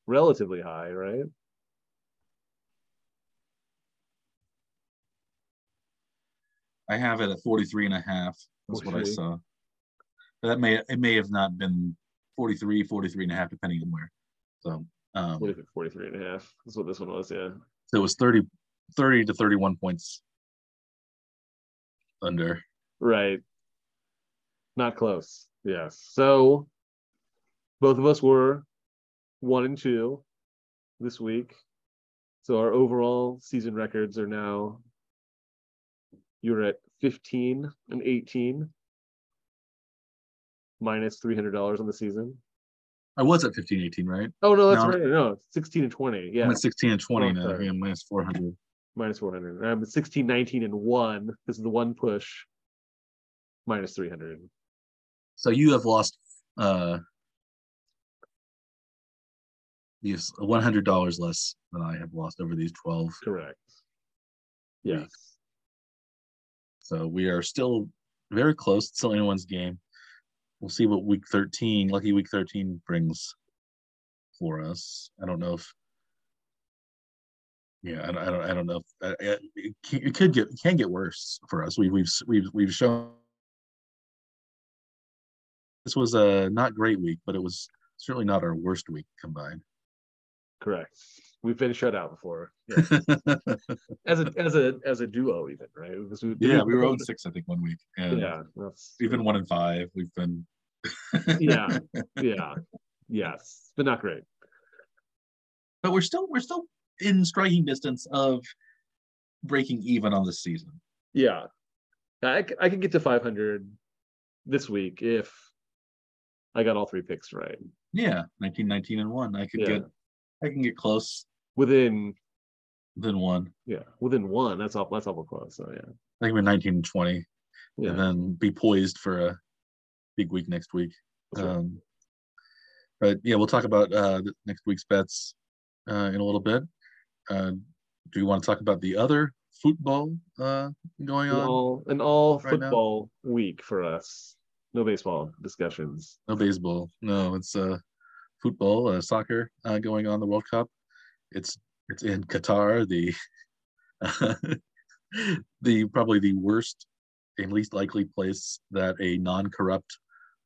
relatively high, right? I have it at 43 and a half. That's what I saw. But that may it may have not been 43, 43 and a half, depending on where. So um 43 and a half. That's what this one was, yeah. so it was 30, 30 to 31 points under. Right. Not close. Yes. So both of us were one and two this week. So our overall season records are now you're at 15 and 18 minus $300 on the season. I was at 15, 18, right? Oh no, that's No. right. No, 16 and 20. Yeah, I'm at 16 and 20 Oh, now. sorry. Yeah, minus 400. minus 400. I'm at 16, 19 and 1. This is the one push minus 300. So you have lost uh yes, $100 less than I have lost over these 12. Correct. Yes. Weeks. So we are still very close. It's still anyone's game. We'll see what week 13, lucky week 13 brings for us. I don't know if yeah, I don't, I don't, I don't know. If, uh, it, it can- it could get, it can get worse for us. We, we've, we've, we've shown this was a not great week, but it was certainly not our worst week combined. Correct. We've been shut out before. Yeah. as a as a as a duo, even right? Because we, yeah, we were on six, I think, one week, and Yeah, we've one in five. We've been yeah, yeah, yes, but not great. but we're still we're still in striking distance of breaking even on this season. Yeah, I I could get to 500 this week if I got all three picks right Yeah, 19, 19 and one. I could Yeah. get I can get close within than one. yeah within one. That's all. That's awful close. So yeah, I think we're 19 and 20 yeah. and then be poised for a big week next week. right. Um, but yeah, we'll talk about uh, next week's bets uh, in a little bit. Uh, do you want to talk about the other football uh, going an on? all an all right now? football week for us. No baseball discussions. No baseball. No, it's uh, football, uh, soccer uh, going on the World Cup. It's it's in Qatar, the the probably the worst and least likely place that a non-corrupt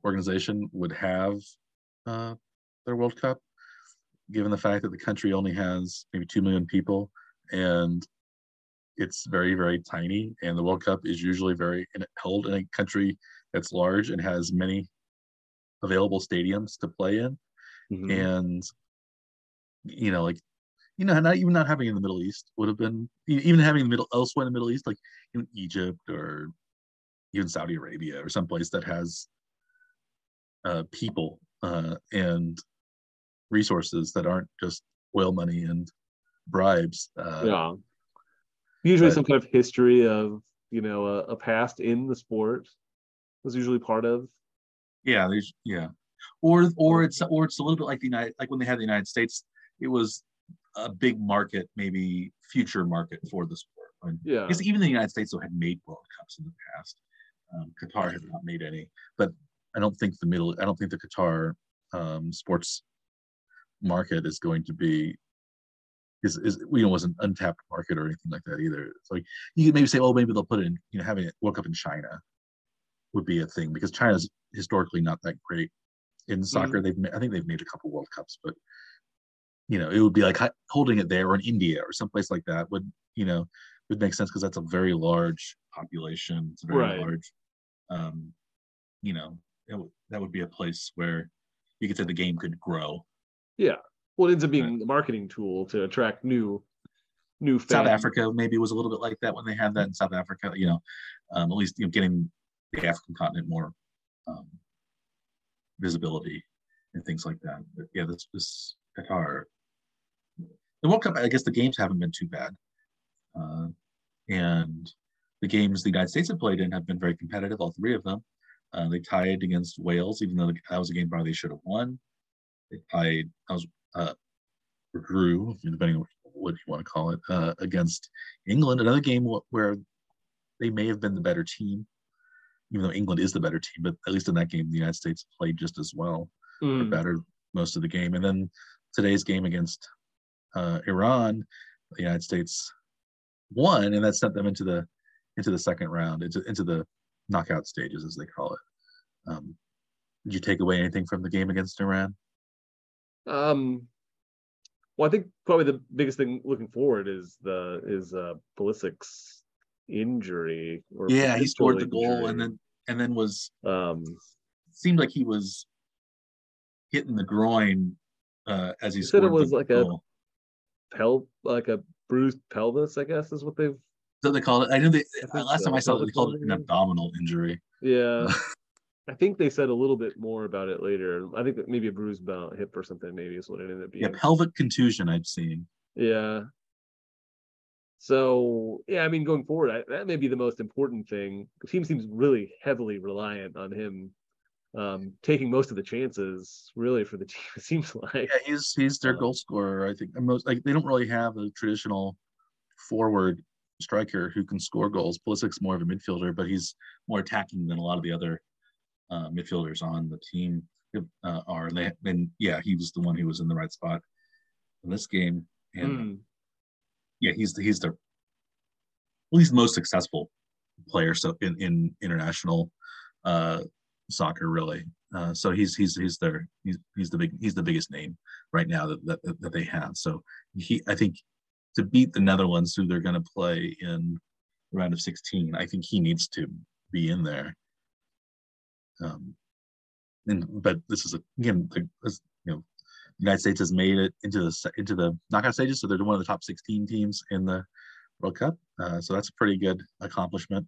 organization would have uh, their World Cup, given the fact that the country only has maybe two million people and it's very very tiny, and the World Cup is usually very in, held in a country that's large and has many available stadiums to play in Mhm. and you know like you know not even not having in the middle east would have been even having the middle elsewhere in the middle east like in egypt or even saudi arabia or someplace that has uh people uh and resources that aren't just oil money and bribes. Uh, yeah. Usually but- some kind of history of, you know, a, a past in the sport was usually part of. Yeah, there's yeah, or or it's or it's a little bit like the United like when they had the United States, it was a big market, maybe future market for the sport. When, Yeah. because even the United States though had made World Cups in the past. Um, Qatar has not made any, but I don't think the middle. I don't think the Qatar um, sports market is going to be is is you know was an untapped market or anything like that either. So like, you could maybe say, oh, maybe they'll put it in you know having a World Cup in China would be a thing because China's historically not that great in soccer. They've ma- I think they've made a couple World Cups, but you know it would be like holding it there or in India or someplace like that would you know would make sense because that's a very large population. It's a very Right. large, um, you know, it would that would be a place where you could say the game could grow. Yeah. Well, it ends up being a marketing tool to attract new, new fans. South Africa maybe was a little bit like that when they had that in South Africa. You know, um, at least you know getting the African continent more um, visibility and things like that. But yeah, this this Qatar, the World Cup. I guess the games haven't been too bad, uh, and the games the United States have played in have been very competitive. All three of them. Uh, they tied against Wales, even though that was a game probably they should have won. They tied. I was uh, or drew, depending on what you want to call it, uh, against England. Another game where they may have been the better team, even though England is the better team. But at least in that game, the United States played just as well, or Mm. better most of the game. And then today's game against uh, Iran, the United States won, and that sent them into the into the second round, into into the knockout stages, as they call it. Um, did you take away anything from the game against Iran? Um, well, I think probably the biggest thing looking forward is the is uh Pulisic's injury. Or Yeah, he scored the goal and then and then was um, seemed like he was hitting the groin uh, as he They said it scored was the like a- goal. Pel like a bruised pelvis, I guess is what they've. So they call it. I know they I last time. I saw it, they called it an abdominal injury. Yeah, I think they said a little bit more about it later. I think that maybe a bruised about hip or something. Maybe is what it ended up being. Yeah, pelvic contusion. I've seen. Yeah. So yeah, I mean, going forward, I, that may be the most important thing. The team seems really heavily reliant on him um, taking most of the chances, really, for the team. It seems like. Yeah, he's he's their Uh, goal scorer. I think and most like they don't really have a traditional forward striker who can score goals. Pulisic's more of a midfielder, but he's more attacking than a lot of the other uh, midfielders on the team uh, are. And they and yeah, he was the one who was in the right spot in this game. And Mm, yeah, he's the, he's the at least most successful player so in, in international uh, soccer really. Uh, so he's he's he's their he's he's the big he's the biggest name right now that that, that they have. So he I think to beat the Netherlands who they're going to play in round of 16, I think he needs to be in there. Um, and but this is a, again the, this, you know United States has made it into the into the knockout stages, so they're one of the top 16 teams in the World Cup. Uh, so that's a pretty good accomplishment.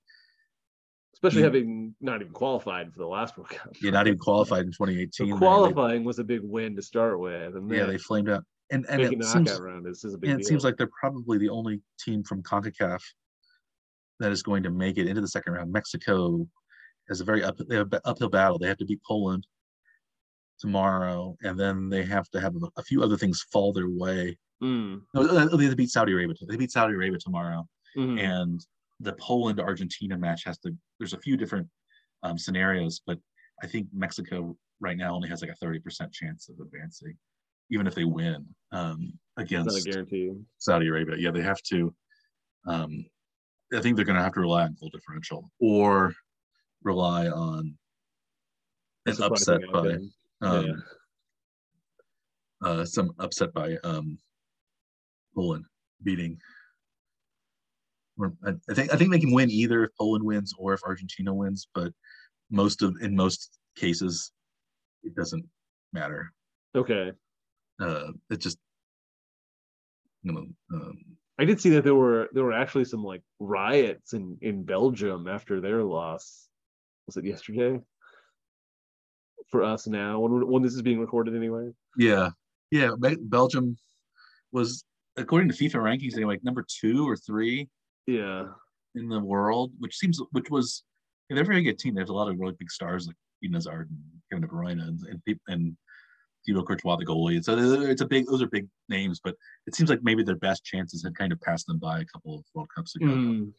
Especially Yeah. having not even qualified for the last World Cup. You're not even qualified in So 2018. They- they- qualifying was a big win to start with, and yeah, they flamed out, and and it seems round is, is a big and it seems like they're probably the only team from CONCACAF that is going to make it into the second round. Mexico has a very up they have uphill battle. They have to beat Poland tomorrow, and then they have to have a, a few other things fall their way. Mm, No, they beat Saudi Arabia. They beat Saudi Arabia tomorrow, mhm. and the Poland Argentina match has to. There's a few different um, scenarios, but I think Mexico right now only has like a thirty percent chance of advancing, even if they win um, It's not a against. Saudi Arabia. Yeah, they have to. Um, I think they're going to have to rely on goal differential or rely on an upset by um, yeah. uh, some upset by um, Poland beating. I think I think they can win either if Poland wins or if Argentina wins, but most of in most cases it doesn't matter. Okay. Uh, it just you know um, I did see that there were there were actually some like riots in in Belgium after their loss. Was it yesterday? For us now, when when this is being recorded anyway. Yeah, yeah. Belgium was according to FIFA rankings, they're like number two or three Yeah. in the world, which seems which was they're a very good team. They have a lot of really big stars like Eden Hazard and Kevin De Bruyne and and, peop- and Thibaut Courtois, the goalie. So it's a big; those are big names. But it seems like maybe their best chances had kind of passed them by a couple of World Cups ago. Mm.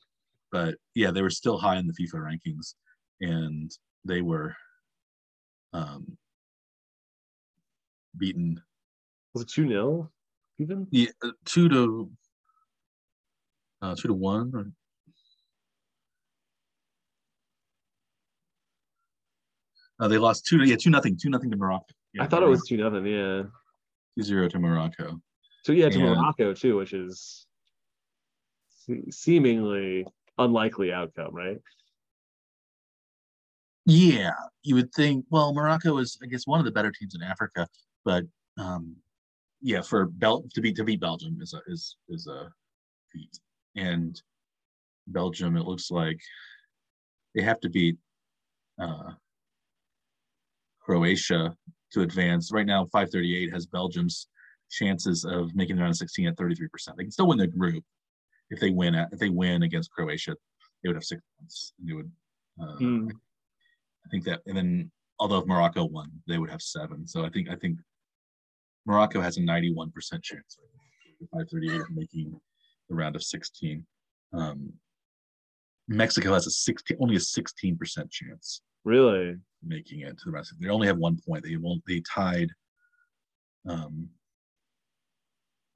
But yeah, they were still high in the FIFA rankings, and they were um, beaten Was it 2 0 even? yeah, uh, two to uh, two to one. Or, uh, they lost two to yeah two nothing two nothing to Morocco. Yeah, I thought it was 2 nothing. Yeah. two zero to Morocco. So yeah, to Yeah. Morocco too, which is se- seemingly unlikely outcome, right? Yeah, you would think. Well, Morocco is, I guess, one of the better teams in Africa, but um, yeah, for Bel to beat to beat Belgium is a is is a feat, and Belgium, it looks like they have to beat uh, Croatia to advance. Right now, five thirty eight has Belgium's chances of making the round of sixteen at thirty three percent. They can still win the group if they win at if they win against Croatia, they would have six points. and They would. Uh, Mm. I think that, and then although if Morocco won, they would have seven. So I think I think Morocco has a ninety-one percent chance, five thirty-eight of making the round of sixteen. Um, Mexico has a sixteen, only a sixteen percent chance Really? making it to the rest. They only have one point. They won't. They tied um,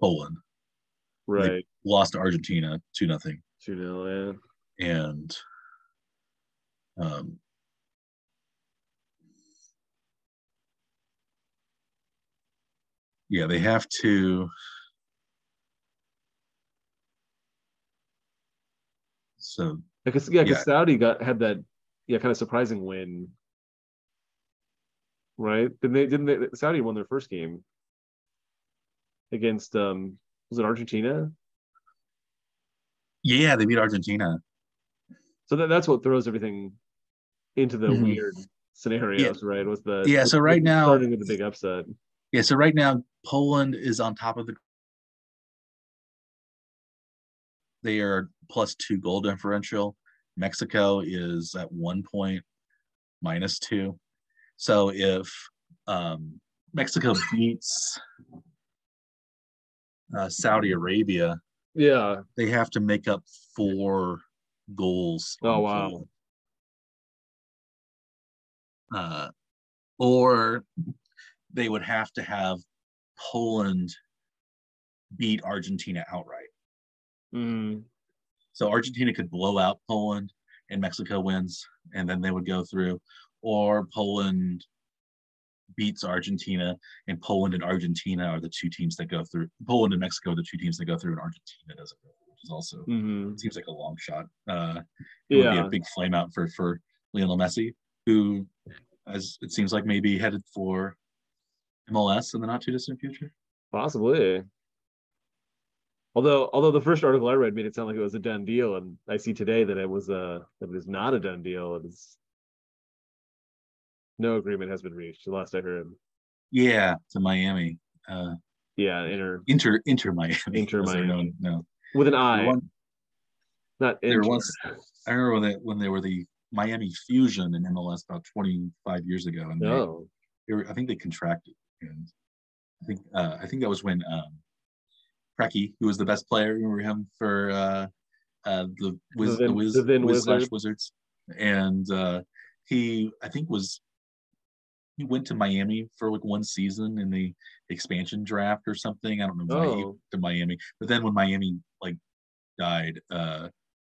Poland, Right. lost to Argentina two nothing, 2 0, yeah. and um, yeah, they have to. So Because yeah, because Yeah. Saudi got had that yeah kind of surprising win, right? Didn't they? Didn't they? Saudi won their first game against um was it Argentina? yeah, they beat Argentina. So that, that's what throws everything into the Mhm. weird scenarios, right? Was the Yeah, so right now- starting with the big upset. Yeah, so right now Poland is on top of the. They are plus two goal differential. Mexico is at one point minus two. So if um, Mexico beats uh, Saudi Arabia, Yeah. they have to make up four goals. Oh wow. Poland. Uh, or they would have to have Poland beat Argentina outright. Mm. So Argentina could blow out Poland and Mexico wins, and then they would go through, or Poland beats Argentina, and Poland and Argentina are the two teams that go through. Poland and Mexico are the two teams that go through, and Argentina doesn't go through, which is also hmm seems like a long shot. Uh, it would be a big flame out for for Lionel Messi, who, as it seems like, maybe headed for MLS in the not too distant future. Possibly. Although, although the first article I read made it sound like it was a done deal, and I see today that it was a that it is not a done deal. It is no agreement has been reached. The last I heard, Yeah, to Miami, uh, yeah, inter Inter Inter Miami, Inter Miami. known now. with an I, won- not inter. once- I remember when they, when they were the Miami Fusion in MLS about 25 years ago, and they, they were, I think they contracted, and I think uh, I think that was when um, Preki, who was the best player, remember him for uh, uh, the Wiz, Vin- the Wiz, the Vin Wiz slash Wizards, and uh, he I think was he went to Miami for like one season in the expansion draft or something. I don't know why he Oh. went to Miami, but then when Miami like died, uh,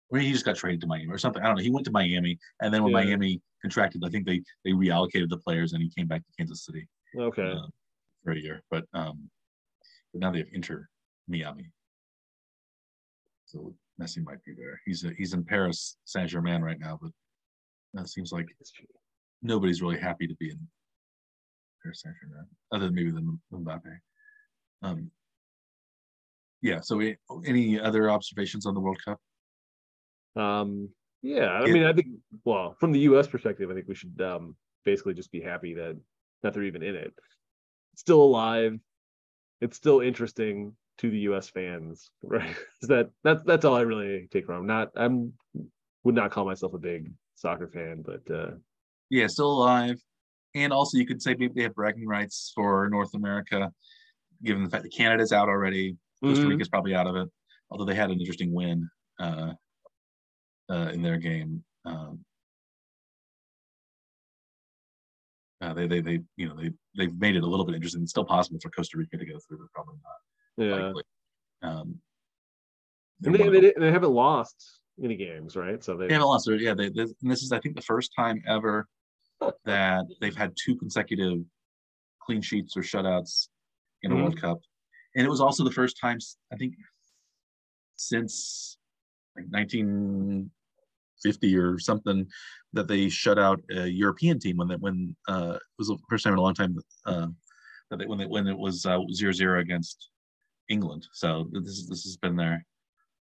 or he just got traded to Miami or something. I don't know. He went to Miami, and then when Yeah. Miami contracted, I think they they reallocated the players, and he came back to Kansas City okay, uh, for a year. But um, but now they have Inter Miami, so Messi might be there. He's uh he's in Paris Saint Germain right now, but it seems like nobody's really happy to be in Paris Saint Germain, other than maybe the Mbappe. Um, yeah. So, we, any other observations on the World Cup? Um, yeah, I Yeah. mean, I think, well, from the U.S. perspective, I think we should um, basically just be happy that that they're even in it. It's still alive. It's still interesting. To the U.S. fans, right? Is that that's that's all I really take from. Not I'm would not call myself a big soccer fan, but uh, yeah, still alive. And also, you could say maybe they have bragging rights for North America, given the fact that Canada's out already. Costa Mhm. Rica's probably out of it, although they had an interesting win uh, uh, in their game. Um, uh, they, they, they, you know, they, they've made it a little bit interesting. It's still possible for Costa Rica to go through, but probably not. Yeah. Um, and they're they, they, they haven't lost any games, right? So they, They haven't lost. Yeah, they, this, and this is, I think, the first time ever that they've had two consecutive clean sheets or shutouts in a Mhm. World Cup, and it was also the first time I think since like 1950 or something that they shut out a European team when that when uh, it was the first time in a long time uh, that they, when they, when it was uh, zero zero against England. So this is this has been their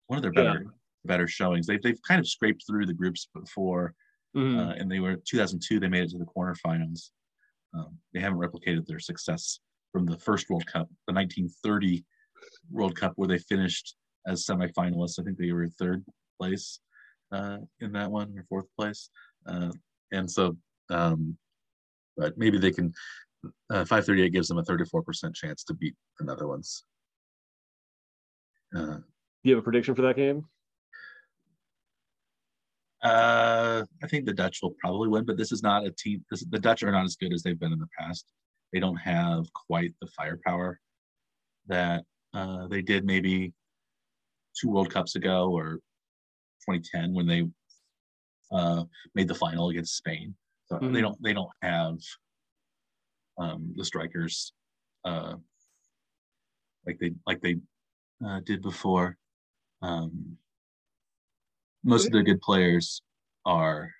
one of their Yeah. better better showings. They've they've kind of scraped through the groups before, Mhm. uh, and they were 2002. They made it to the quarterfinals. Um, they haven't replicated their success from the first World Cup, the 1930 World Cup, where they finished as semifinalists. I think they were third place uh, in that one or fourth place, uh, and so. Um, but maybe they can. Uh, 538 gives them a 34% chance to beat the Netherlands. Uh, Do you have a prediction for that game? Uh, I think the Dutch will probably win, but this is not a team. This, the Dutch are not as good as they've been in the past. They don't have quite the firepower that uh, they did maybe two World Cups ago or 2010 when they uh, made the final against Spain. So they Mhm. don't they don't have um, the strikers uh, like they like they uh, did before. Um, most of the good players are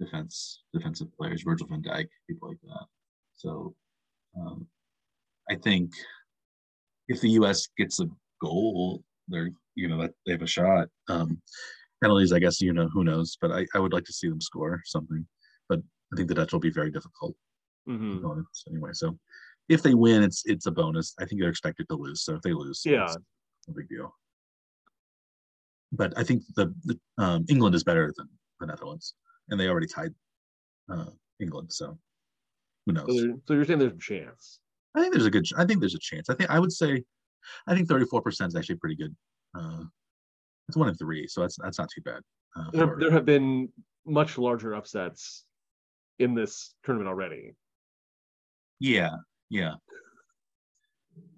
defense defensive players, Virgil van Dijk, people like that. So um, I think if the U.S. gets a goal, they're you know they have a shot. Um, penalties, I guess you know who knows, but I, I would like to see them score something. But I think the Dutch will be very difficult Mhm. anyway. So if they win, it's it's a bonus. I think they're expected to lose. So if they lose, Yeah. it's no big deal. But I think the, the um, England is better than the Netherlands, and they already tied uh, England. So who knows? So, so you're saying there's a chance? I think there's a good. I think there's a chance. I think I would say, I think 34 percent is actually pretty good. Uh, it's one in three, so that's that's not too bad. Uh, There, there have been much larger upsets in this tournament already. Yeah, yeah.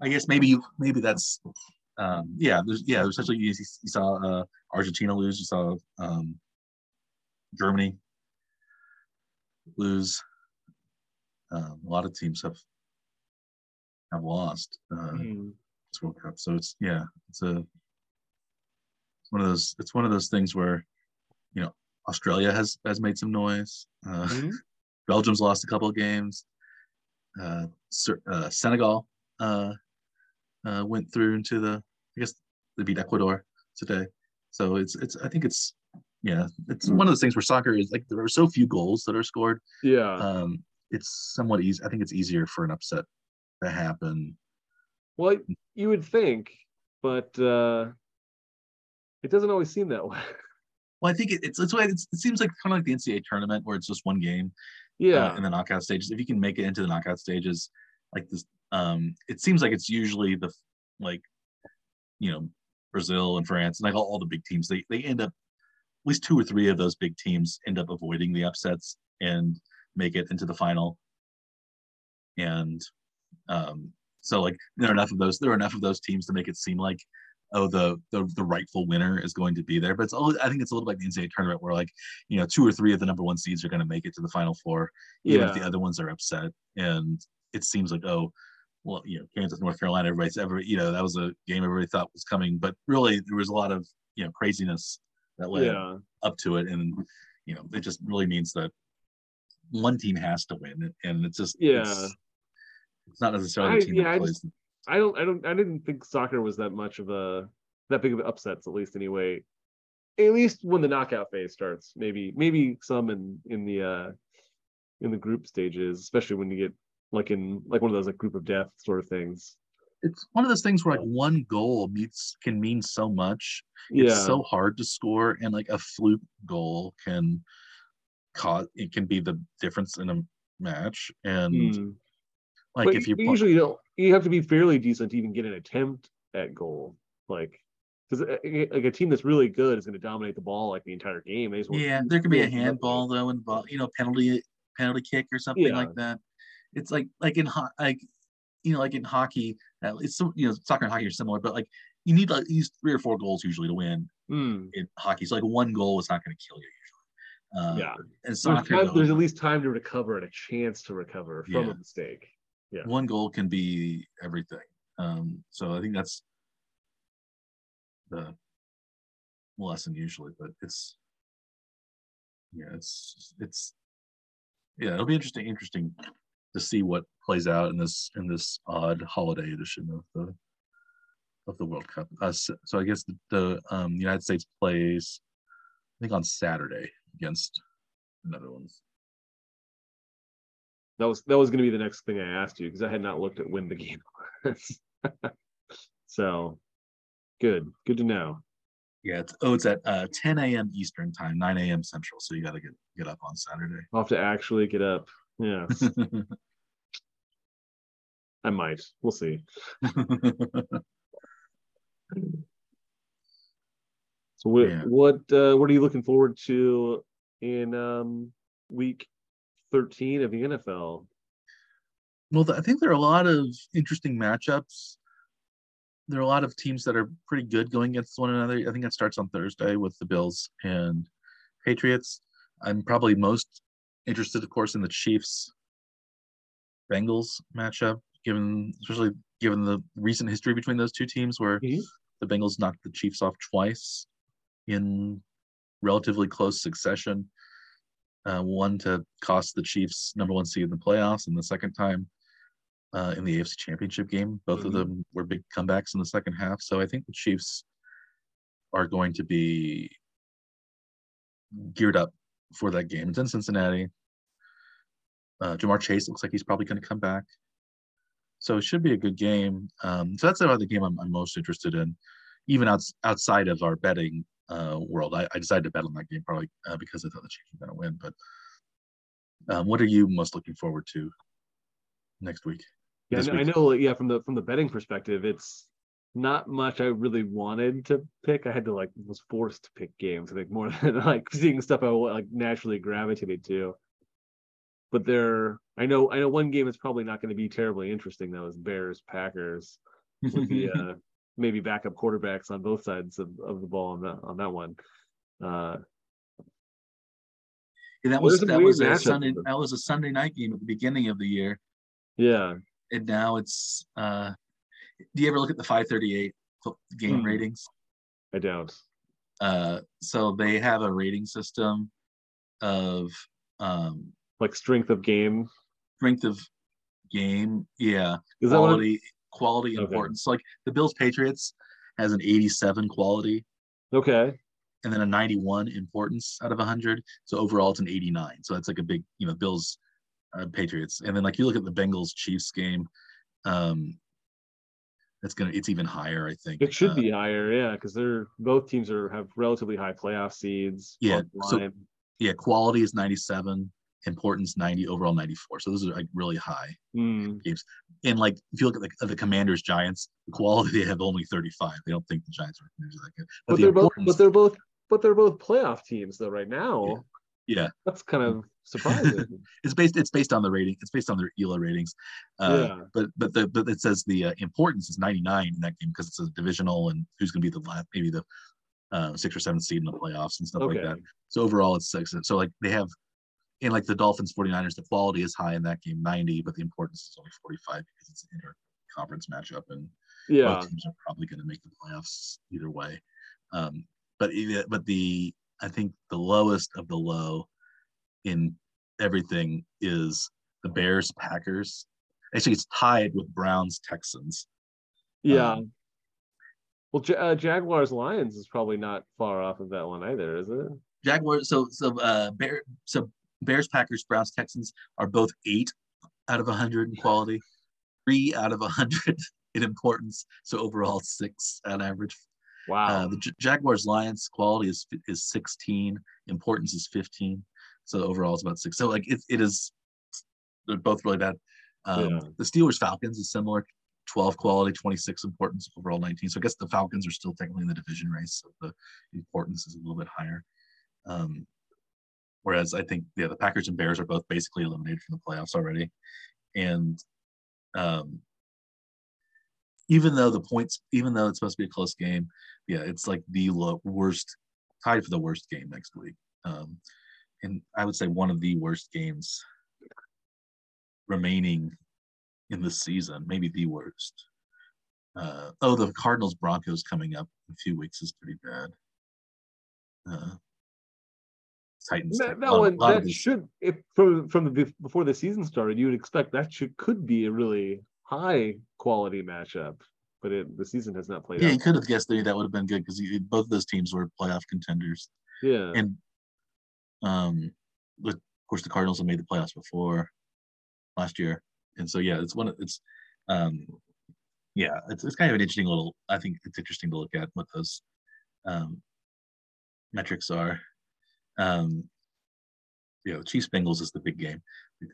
I guess maybe you maybe that's um yeah, there's yeah, there's essentially you, you saw uh Argentina lose, you saw um Germany lose. Um, a lot of teams have have lost uh Mhm. this World Cup. So it's yeah, it's a it's one of those it's one of those things where you know Australia has has made some noise. Uh Mhm. Belgium's lost a couple of games. Uh, uh, Senegal uh, uh, went through into the. I guess they beat Ecuador today. So it's it's. I think it's yeah. It's one of those things where soccer is like there are so few goals that are scored. Yeah. Um, it's somewhat easy. I think it's easier for an upset to happen. well, you would think, but uh, it doesn't always seem that way. Well, I think it, it's it's, it's it seems like kind of like the NCAA tournament where it's just one game. Yeah. uh, in the knockout stages. If you can make it into the knockout stages, like this, um, it seems like it's usually the like, you know, Brazil and France and like all, all the big teams. They they end up at least two or three of those big teams end up avoiding the upsets and make it into the final. And um, so like there are enough of those there are enough of those teams to make it seem like oh the the, the rightful winner is going to be there. But it's all i think it's a little like the ncaa tournament where like you know two or three of the number one seeds are going to make it to the final four even if the other ones are upset. And it seems like oh well you know kansas north carolina everybody's ever you know that was a game everybody thought was coming. But really there was a lot of you know craziness that led Yeah. up to it. And you know it just really means that one team has to win. And it's just Yeah. it's, it's not necessarily I- the team yeah, that plays just- I don't I don't I didn't think soccer was that much of a that big of an upsets at least anyway. At least when the knockout phase starts. Maybe maybe some in in the uh in the group stages, especially when you get like in like one of those like group of death sort of things. it's one of those things where like one goal meets can mean so much. Yeah. It's so hard to score, and like a fluke goal can cause it can be the difference in a match. And Mm. like but if you you usually don't, you have to be fairly decent to even get an attempt at goal. Like, because like a team that's really good is going to dominate the ball like the entire game. They just won't- yeah, there could be a handball though involved, you know, penalty penalty kick or something Yeah. like that. It's like like in ho- like you know like in hockey, uh, it's you know soccer and hockey are similar, but like you need like these three or four goals usually to win Mm. in hockey. So like one goal is not going to kill you usually. Uh, Yeah. and There's, soccer, time- though, there's at least time to recover and a chance to recover from Yeah. a mistake. Yeah. one goal can be everything. Um, so I think that's the lesson usually, but it's yeah, it's it's yeah, it'll be interesting interesting to see what plays out in this in this odd holiday edition of the of the World Cup. Uh, so, so I guess the, the um, United States plays I think on Saturday against the Netherlands. That was that was going to be the next thing I asked you because I had not looked at when the game was. so, good, good to know. Yeah, it's oh, it's at uh, 10 a.m. Eastern time, 9 a.m. Central. So you got to get get up on Saturday. I'll have to actually get up. Yeah, I might. We'll see. So what Yeah. what uh, what are you looking forward to in um, week thirteen of the NFL? well, I think there are a lot of interesting matchups. There are a lot of teams that are pretty good going against one another. I think it starts on Thursday with the Bills and Patriots. I'm probably most interested, of course, in the Chiefs Bengals matchup, given especially given the recent history between those two teams, where Mhm. the Bengals knocked the Chiefs off twice in relatively close succession. Uh, one to cost the Chiefs number one seed in the playoffs, and the second time uh, in the AFC Championship game. Both of Mhm. them were big comebacks in the second half. So I think the Chiefs are going to be geared up for that game. It's in Cincinnati. Uh, Ja'Marr Chase looks like he's probably going to come back. So it should be a good game. Um, so that's about the game I'm, I'm most interested in, even outs, outside of our betting uh, world. I, I decided to bet on that game probably uh, because I thought the Chiefs were going to win. But um, what are you most looking forward to next week? Yeah, I, I week? know. Yeah, from the from the betting perspective, it's not much I really wanted to pick. I had to like was forced to pick games. I think more than like seeing stuff I like naturally gravitated to. But there, I know, I know one game is probably not going to be terribly interesting. That was Bears Packers with the uh, maybe backup quarterbacks on both sides of, of the ball on that on that one. Uh, Yeah, that was that was a Sunday that was a Sunday night game at the beginning of the year, yeah, and now it's. uh Do you ever look at the 538 game Hmm. ratings? I doubt. Uh, so they have a rating system of um, Like strength of game. strength of game, yeah, Is quality, quality Okay. importance. Like the Bills Patriots has an 87 quality Okay. and then a 91 importance out of 100. So overall, it's an 89. So that's like a big, you know, Bills, uh, Patriots, and then like you look at the Bengals Chiefs game, um, it's gonna it's even higher, I think. It should Uh, be higher, yeah, because they're both teams are have relatively high playoff seeds. Yeah, so- yeah, quality is 97, importance 90, overall 94. So those are like really high. games And like if you look at the, the Commanders Giants, the quality they have only 35. They don't think the Giants are that good. But, the they're both but they're both but they're both playoff teams though right now. Yeah. That's kind of surprising. it's based it's based on the rating it's based on their Elo ratings uh, Yeah. but but the but it says the uh, importance is 99 in that game because it's a divisional and who's going to be the last maybe the uh, six or seven seed in the playoffs and stuff okay. like that so overall it's six so like they have in like the dolphins 49ers the quality is high in that game 90 but the importance is only 45 because it's an inter conference matchup and Yeah. both teams are probably going to make the playoffs either way. Um, but but the I think the lowest of the low in everything is the Bears Packers. Actually, it's tied with Browns Texans. Yeah. um, well, uh, Jaguars Lions is probably not far off of that one either, is it? Jaguars. So so uh, Bear so Bears Packers Browns Texans are both eight out of hundred in quality, three out of hundred in importance. So overall, six on average. Wow. Uh, the J- Jaguars Lions quality is is 16, importance is 15. So overall, it's about six. So like it, it is, they're both really bad. Um, Yeah. The Steelers Falcons is similar, 12 quality, 26 importance, overall 19. So I guess the Falcons are still technically in the division race, so the importance is a little bit higher. Um, whereas I think yeah, the Packers and Bears are both basically eliminated from the playoffs already, and um, even though the points, even though it's supposed to be a close game, yeah, it's like the lo- worst, tied for the worst game next week. Um, and I would say one of the worst games remaining in the season, maybe the worst. Uh, oh, the Cardinals Broncos coming up in a few weeks is pretty bad. Uh, Titans. that, that one that should if from from the before the season started, you would expect that should could be a really high quality matchup, but it, the season has not played yeah, out. you could have guessed that that would have been good because both of those teams were playoff contenders. Yeah, and um of course the cardinals have made the playoffs before last year and so yeah it's one of it's um yeah it's, it's kind of an interesting little i think it's interesting to look at what those um metrics are um you know, chiefs bengals is the big game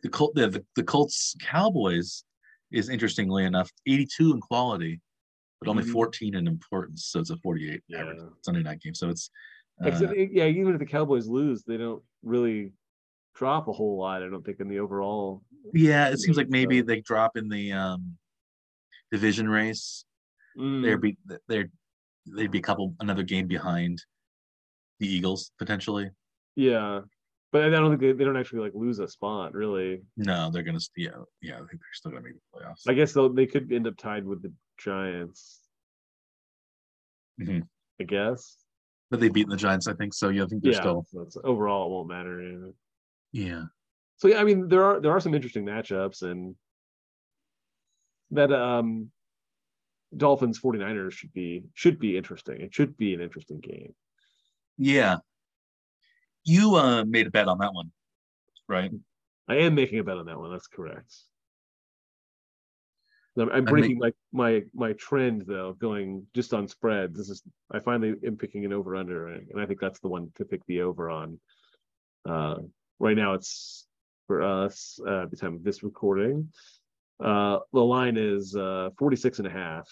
the Col- the, the, colts cowboys is interestingly enough 82 in quality but only Mhm. 14 in importance so it's a 48 Yeah. average sunday night game so it's uh, yeah, even if the Cowboys lose, they don't really drop a whole lot. I don't think in the overall. Yeah, it seems like maybe So- they drop in the um division race. Mm, They'd be they're they'd be a couple another game behind the Eagles potentially. Yeah, but I don't think they, they don't actually like lose a spot really. No, they're gonna yeah yeah I think they're still gonna make the playoffs. I guess they'll, they could end up tied with the Giants. Mhm. I guess. But they've beaten the Giants, I think. So yeah, I think they're Yeah. still So it's, overall, it won't matter. yeah. yeah So yeah, I mean there are there are some interesting matchups and that um Dolphins 49ers should be should be interesting. It should be an interesting game. yeah. You uh made a bet on that one, right? I am making a bet on that one. That's correct. I'm, I'm breaking my my my trend though, going just on spreads. This is I finally am picking an over under, and I think that's the one to pick the over on. Uh, right now, it's for us uh, at the time of this recording. Uh, the line is uh, 46 and a half.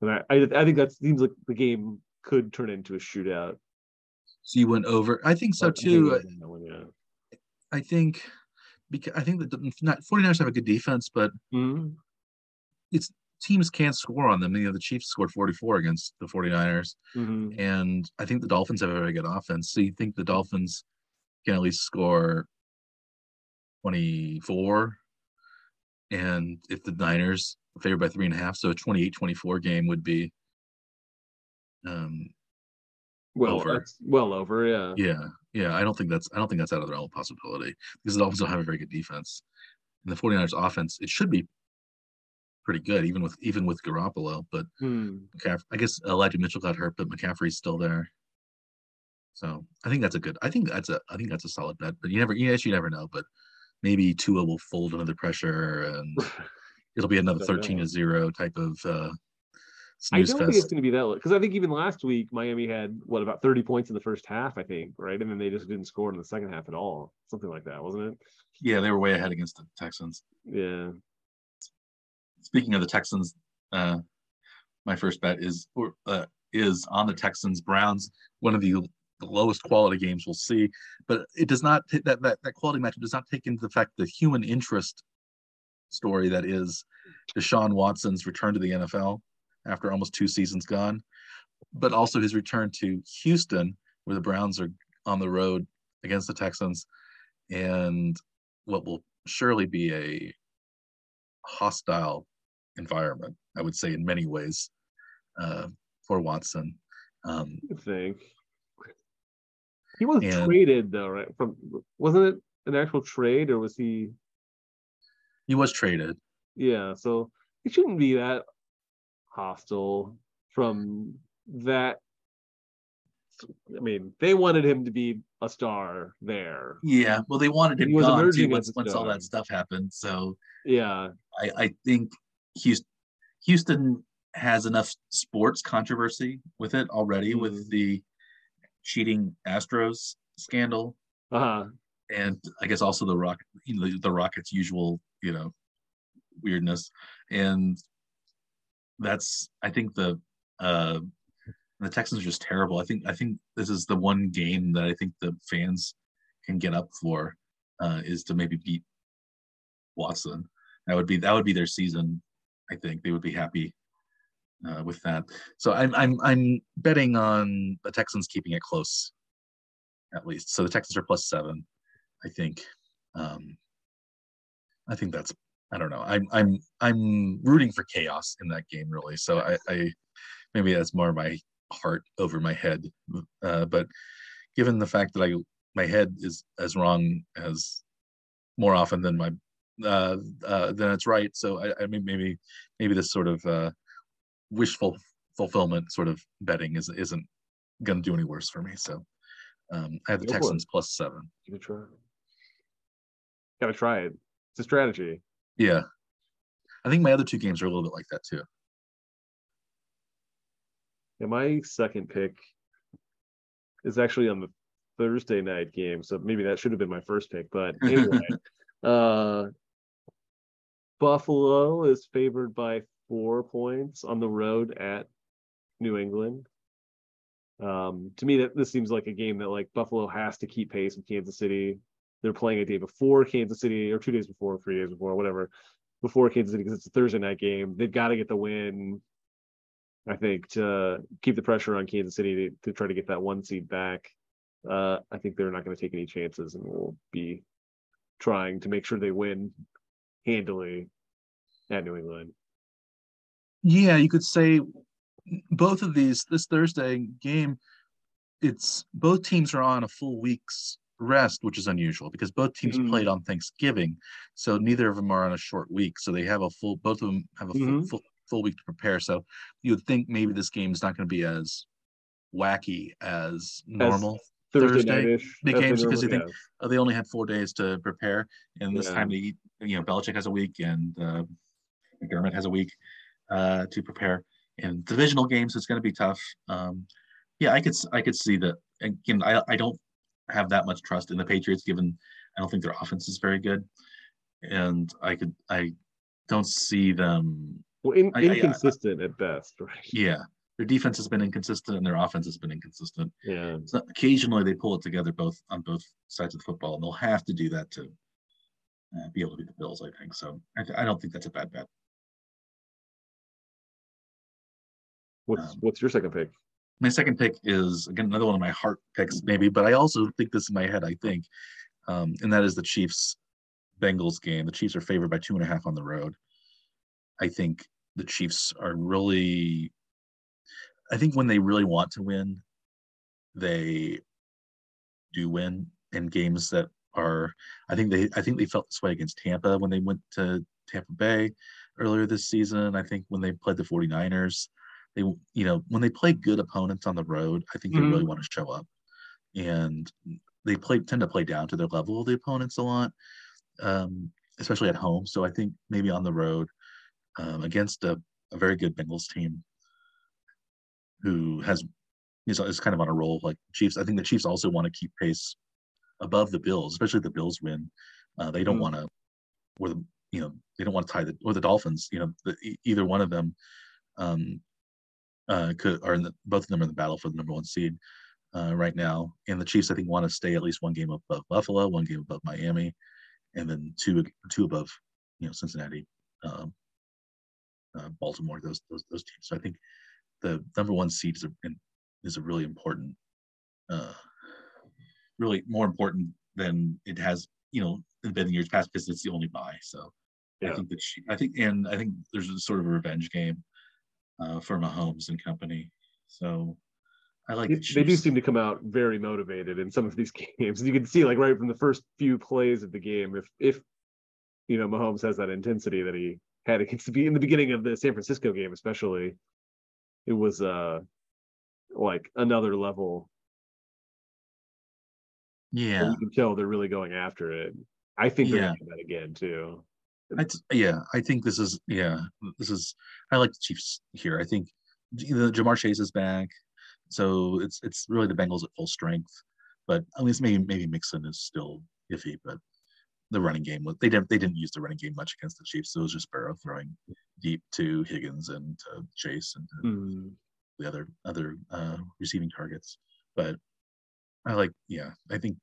And I, I I think that seems like the game could turn into a shootout. So you went over. I think so I too. over on that one, yeah. I think because I think that the not 49ers have a good defense, but Mhm. teams can't score on them. You know, the Chiefs scored 44 against the 49ers. Mhm. and I think the Dolphins have a very good offense. So you think the Dolphins can at least score 24? And if the Niners favored by three and a half, so a 28 24 game would be, um, Well, Over. well over, yeah. yeah, yeah. I don't think that's I don't think that's out of the realm of possibility because the Dolphins don't have a very good defense, and the 49ers offense it should be pretty good even with even with Garoppolo, but Hmm. I guess Elijah Mitchell got hurt, but McCaffrey's still there. So I think that's a good. I think that's a. I think that's a solid bet. But you never. Yes, you never know. But maybe Tua will fold under the pressure, and it'll be another thirteen know. to zero type of uh, I don't think it's going to be that because I think even last week Miami had what about 30 points in the first half, I think, right? And then they just didn't score in the second half at all, something like that, wasn't it? Yeah, they were way ahead against the Texans. Yeah. Speaking of the Texans, uh, my first bet is or, uh, is on the Texans Browns. One of the, the lowest quality games we'll see, but it does not that that that quality matchup does not take into the fact the human interest story that is Deshaun Watson's return to the NFL after almost two seasons gone, but also his return to Houston, where the Browns are on the road against the Texans, and what will surely be a hostile environment, I would say, in many ways, uh, for Watson. Um, I think. He was And- traded though, right? From wasn't it an actual trade or was he he was traded. yeah, so it shouldn't be that hostile from that I mean, they wanted him to be a star there. Yeah, well, they wanted him He was gone too once once all that stuff happened. So Yeah. I, I think Houston, Houston has enough sports controversy with it already Mm-hmm. with the cheating Astros scandal, Uh-huh. and I guess also the rock, you know, the, the Rockets' usual, you know, weirdness, and that's I think the uh the Texans are just terrible. I think I think this is the one game that I think the fans can get up for uh, is to maybe beat Watson. That would be that would be their season. I think they would be happy uh, with that. So I'm I'm I'm betting on the Texans keeping it close, at least. So the Texans are plus seven, I think. Um, I think that's I don't know. I'm I'm I'm rooting for chaos in that game really. So I, I maybe that's more my heart over my head. Uh, but given the fact that I my head is as wrong as more often than my uh, uh, than it's right. So I, I mean maybe maybe this sort of uh, wishful fulfillment sort of betting is isn't going to do any worse for me. So um, I have the. Texans plus seven. Give it a try. Gotta try it. It's a strategy. Yeah, I think my other two games are a little bit like that too. Yeah, my second pick is actually on the Thursday night game, so maybe that should have been my first pick. But anyway, uh, Buffalo is favored by four points on the road at New England. Um, to me, that this seems like a game that like Buffalo has to keep pace with Kansas City. They're playing a day before Kansas City, or two days before, three days before, whatever, before Kansas City because it's a Thursday night game. They've got to get the win. I think to keep the pressure on Kansas City to, to try to get that one seed back. Uh, I think they're not going to take any chances and will be trying to make sure they win handily at New England. Yeah, you could say both of these this Thursday game. It's both teams are on a full week's rest, which is unusual because both teams Mhm. played on Thanksgiving, so neither of them are on a short week. So they have a full. Both of them have a full, Mhm. full full week to prepare. So you would think maybe this game is not going to be as wacky as normal. Thursday, Thursday big games because they think- Uh, they only had four days to prepare, and this Yeah. time they, you know, Belichick has a week and uh, McDermott has a week uh, to prepare. And divisional games, it's going to be tough. Um, yeah, I could I could see that. Again, I I don't have that much trust in the Patriots, given I don't think their offense is very good, and I could I don't see them. Well, in, I- I- I- inconsistent at best, right? Yeah, their defense has been inconsistent and their offense has been inconsistent. Yeah. So occasionally they pull it together both on both sides of the football, and they'll have to do that to uh, be able to beat the Bills. I think so. I, th- I don't think that's a bad bet. What's Um, what's your second pick? My second pick is again another one of my heart picks, maybe, but I also think this in my head. I think, um, and that is the Chiefs Bengals game. The Chiefs are favored by two and a half on the road. I think the Chiefs are really. I think when they really want to win, they do win in games that are. I think they. I think they felt this way against Tampa when they went to Tampa Bay earlier this season. I think when they played the 49ers, they you know when they play good opponents on the road i think they really want to show up. And they play tend to play down to their level of the opponents a lot um, especially at home. So i think maybe on the road um, against a, a very good bengals team who has is, is kind of on a roll like chiefs i think the chiefs also want to keep pace above the bills especially the bills win. Uh, they don't Mhm. want to or the you know they don't want to tie the or the dolphins you know the, either one of them um, uh, could are in the, both of them are in the battle for the number one seed uh, right now. And the Chiefs, I think, want to stay at least one game above Buffalo, one game above Miami, and then two two above, you know, Cincinnati, um, uh, Baltimore. Those those those teams. So I think the number one seed is a is a really important, uh, really more important than it has, you know, been in years past because it's the only buy. So I think that she, I think, and I think there's a sort of a revenge game uh, for Mahomes and company. So I like They, the they do seem to come out very motivated in some of these games. You can see, like right from the first few plays of the game, if if you know Mahomes has that intensity that he had against the in the beginning of the San Francisco game, especially, it was uh like another level. yeah, You can tell they're really going after it. I think they're Yeah. gonna do that again too. Yeah, I think this is yeah, this is I like the Chiefs here. I think the know, Ja'Marr Chase is back, so it's it's really the Bengals at full strength. But at least maybe maybe Mixon is still iffy, but the running game they didn't they didn't use the running game much against the Chiefs. So it was just Burrow throwing deep to Higgins and to Chase and to Mm. the other other uh, receiving targets. But I like yeah, I think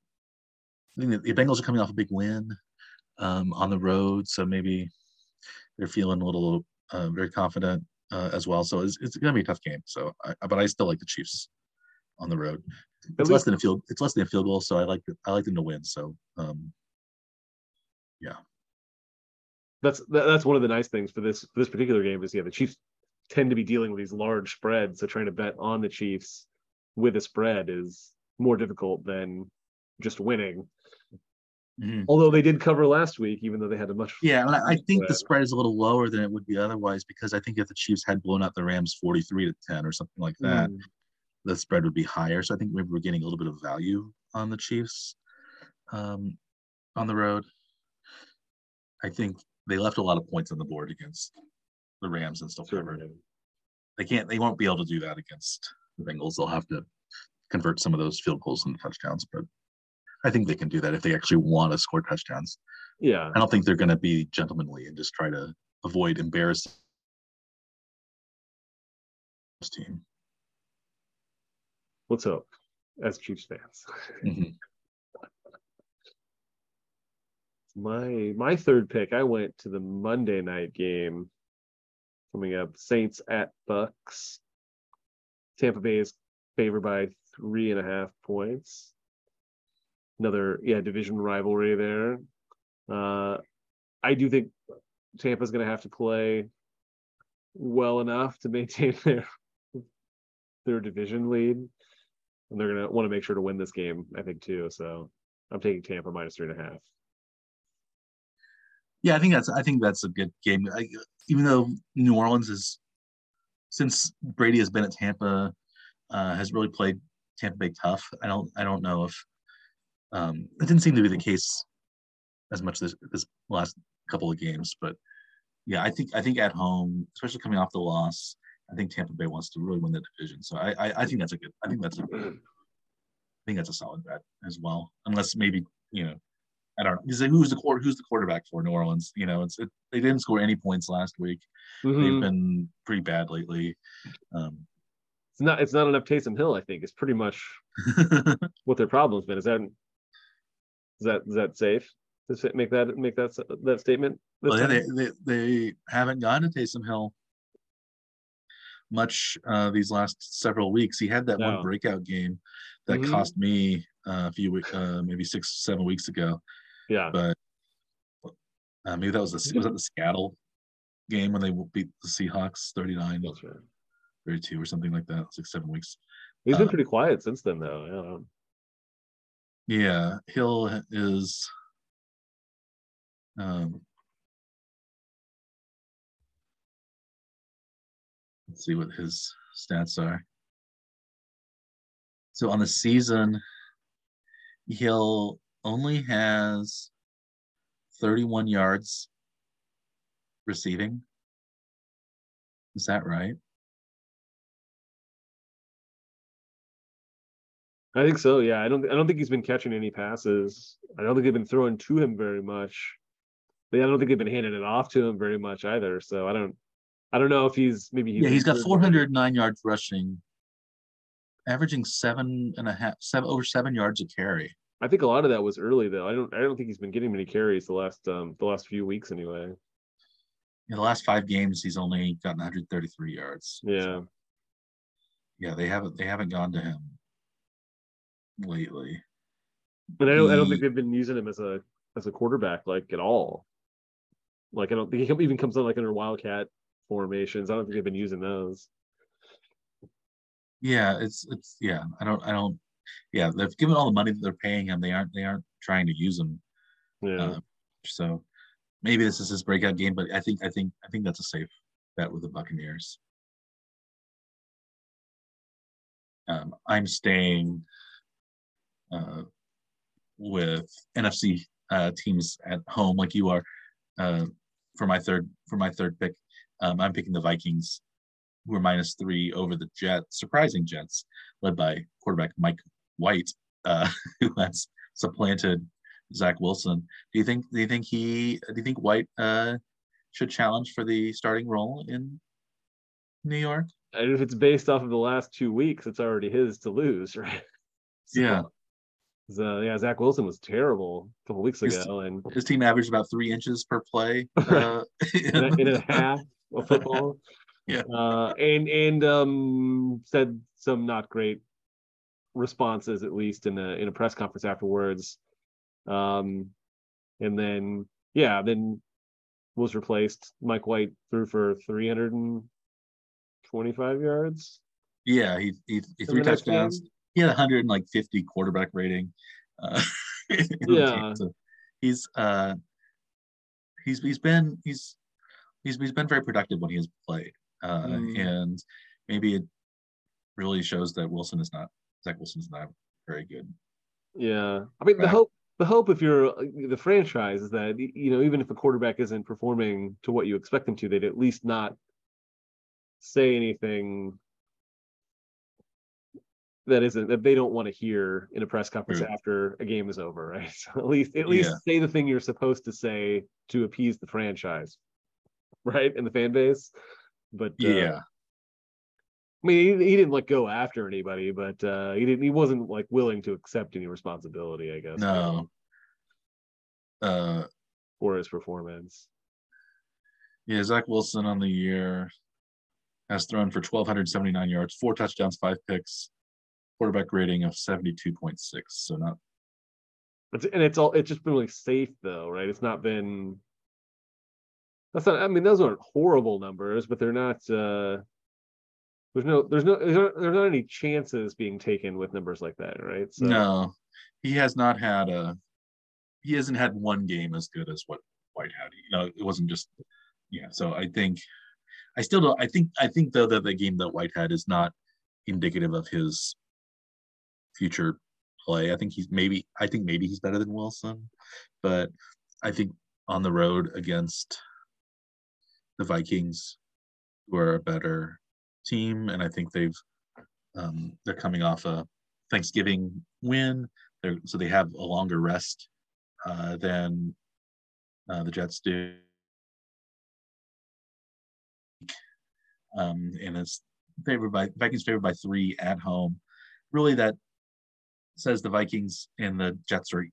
I think the Bengals are coming off a big win um, on the road, so maybe they're feeling a little uh, very confident uh, as well. So it's, it's going to be a tough game. So, I, but I still like the Chiefs on the road. It's less than a field. It's less than a field goal, so I like I like them to win. So, um, yeah. That's that, that's one of the nice things for this for this particular game is yeah the Chiefs tend to be dealing with these large spreads, so trying to bet on the Chiefs with a spread is more difficult than just winning. Mhm. Although they did cover last week, even though they had a much yeah, and I, I think the spread. spread is a little lower than it would be otherwise because I think if the Chiefs had blown out the Rams forty-three to ten or something like that, Mm. the spread would be higher. So I think maybe we're getting a little bit of value on the Chiefs um, on the road. I think they left a lot of points on the board against the Rams and still covered. Certainly. They can't. They won't be able to do that against the Bengals. They'll have to convert some of those field goals into touchdowns. But I think they can do that if they actually want to score touchdowns. Yeah, I don't think they're going to be gentlemanly and just try to avoid embarrassing this team. let's hope as Chiefs fans. Mhm. My my third pick, I went to the Monday night game coming up. Saints at Bucks. Tampa Bay is favored by three and a half points. Another yeah division rivalry there. Uh, I do think Tampa's going to have to play well enough to maintain their their division lead, and they're going to want to make sure to win this game. I think too. So I'm taking Tampa minus three and a half. Yeah, I think that's I think that's a good game. I, even though New Orleans is since Brady has been at Tampa, uh, has really played Tampa Bay tough. I don't I don't know if um, it didn't seem to be the case as much this this last couple of games, but yeah, I think I think at home, especially coming off the loss, I think Tampa Bay wants to really win the division. So I I, I think that's a good I think that's a I think that's a solid bet as well. Unless maybe you know I don't know. Because who's the quarter? Who's the quarterback for New Orleans? You know, it's it, they didn't score any points last week. They've Mhm. been pretty bad lately. Um, It's not. It's not enough Taysom Hill. I think is pretty much what their problem's been. Is that is that is that safe to make that make that that statement? well, yeah, they, they they haven't gone to Taysom Hill much uh, these last several weeks. He had that No. one breakout game that Mhm. cost me uh, a few weeks, uh, maybe six seven weeks ago. yeah. But uh, maybe that was the was that the Seattle game when they beat the Seahawks 39 That's right. 32 or something like that. Six seven weeks. He's been uh, pretty quiet since then, though. Yeah. Hill is. Um, let's see what his stats are. So on the season, Hill only has 31 yards receiving. Is that right? I think so. Yeah. I don't. I don't think he's been catching any passes. I don't think they've been throwing to him very much. But I don't think they've been handing it off to him very much either. So I don't. I don't know if he's maybe he's yeah, he's got 409 yards rushing, averaging seven and a half, seven over seven yards a carry. I think a lot of that was early though. I don't. I don't think he's been getting many carries the last um the last few weeks anyway. In the last five games, he's only gotten 133 yards. Yeah. Yeah, they haven't they haven't gone to him lately. But I don't. I don't think they've been using him as a as a quarterback like at all. Like I don't think he even comes on like under Wildcat formations. I don't think they've been using those. Yeah, it's it's yeah. I don't I don't. Yeah, they've given all the money that they're paying him. They aren't they aren't trying to use him. Yeah. Uh, so maybe this is his breakout game, but I think I think I think that's a safe bet with the Buccaneers. Um, I'm staying uh, with NFC uh, teams at home, like you are. Uh, for my third for my third pick, um, I'm picking the Vikings, who are minus three over the Jets, surprising Jets, led by quarterback Mike White, uh, who has supplanted Zach Wilson. Do you think? Do you think he? Do you think White uh, should challenge for the starting role in New York? And if it's based off of the last two weeks, it's already his to lose, right? So, yeah. So, yeah, Zach Wilson was terrible a couple weeks his, ago, and his team averaged about three inches per play uh, in, a, half of football. yeah, uh, and and um, said some not great responses, at least in a in a press conference afterwards. Um, and then yeah, then was replaced. Mike White threw for 325 yards. Yeah, he he, he threw touchdowns. He had 150 quarterback rating. Uh, yeah, so he's uh he's he's been he's he's he's been very productive when he has played, uh, mm. and maybe it really shows that Wilson is not Zach Wilson is not very good. Yeah, I mean the hope the hope if you're uh, the franchise is that you know even if a quarterback isn't performing to what you expect them to, they'd at least not say anything that isn't that they don't want to hear in a press conference True. after a game is over, right? So at least at least yeah. say the thing you're supposed to say to appease the franchise, right, and the fan base. But uh, yeah, I mean, he, he, didn't like go after anybody, but uh, he didn't. He wasn't like willing to accept any responsibility. I guess. No. Uh, for his performance. Yeah, Zach Wilson on the year has thrown for 1,279 yards, four touchdowns, five picks, quarterback rating of 72.6. So not. It's, and it's all. It's just been like safe though, right? It's not been. That's not. I mean, those aren't horrible numbers, but they're not. uh there's no there's no there's not, there's not any chances being taken with numbers like that right so. no he has not had a he hasn't had one game as good as what white had you know it wasn't just yeah so i think i still don't i think i think though that the game that white had is not indicative of his future play i think he's maybe i think maybe he's better than wilson but i think on the road against the vikings who are a better team, and I think they've um, they're coming off a Thanksgiving win. They're, so they have a longer rest uh, than uh, the Jets do. Um, and it's favored by Vikings favored by three at home. Really, that says the Vikings and the Jets are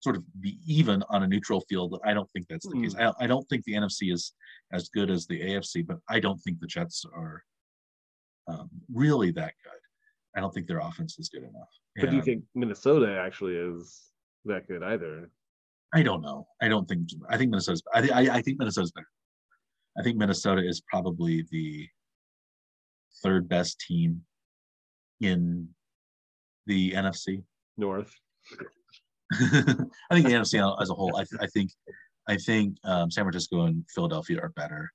sort of be even on a neutral field. I don't think that's the mm. case. I, I don't think the NFC is as good as the AFC, but I don't think the Jets are um, really that good. I don't think their offense is good enough. But and, do you think Minnesota actually is that good either? I don't know. I don't think. I think Minnesota's. I, th- I, I think Minnesota's better. I think Minnesota is probably the third best team in the NFC North. I think the NFC as a whole. I, th- I think I think um, San Francisco and Philadelphia are better.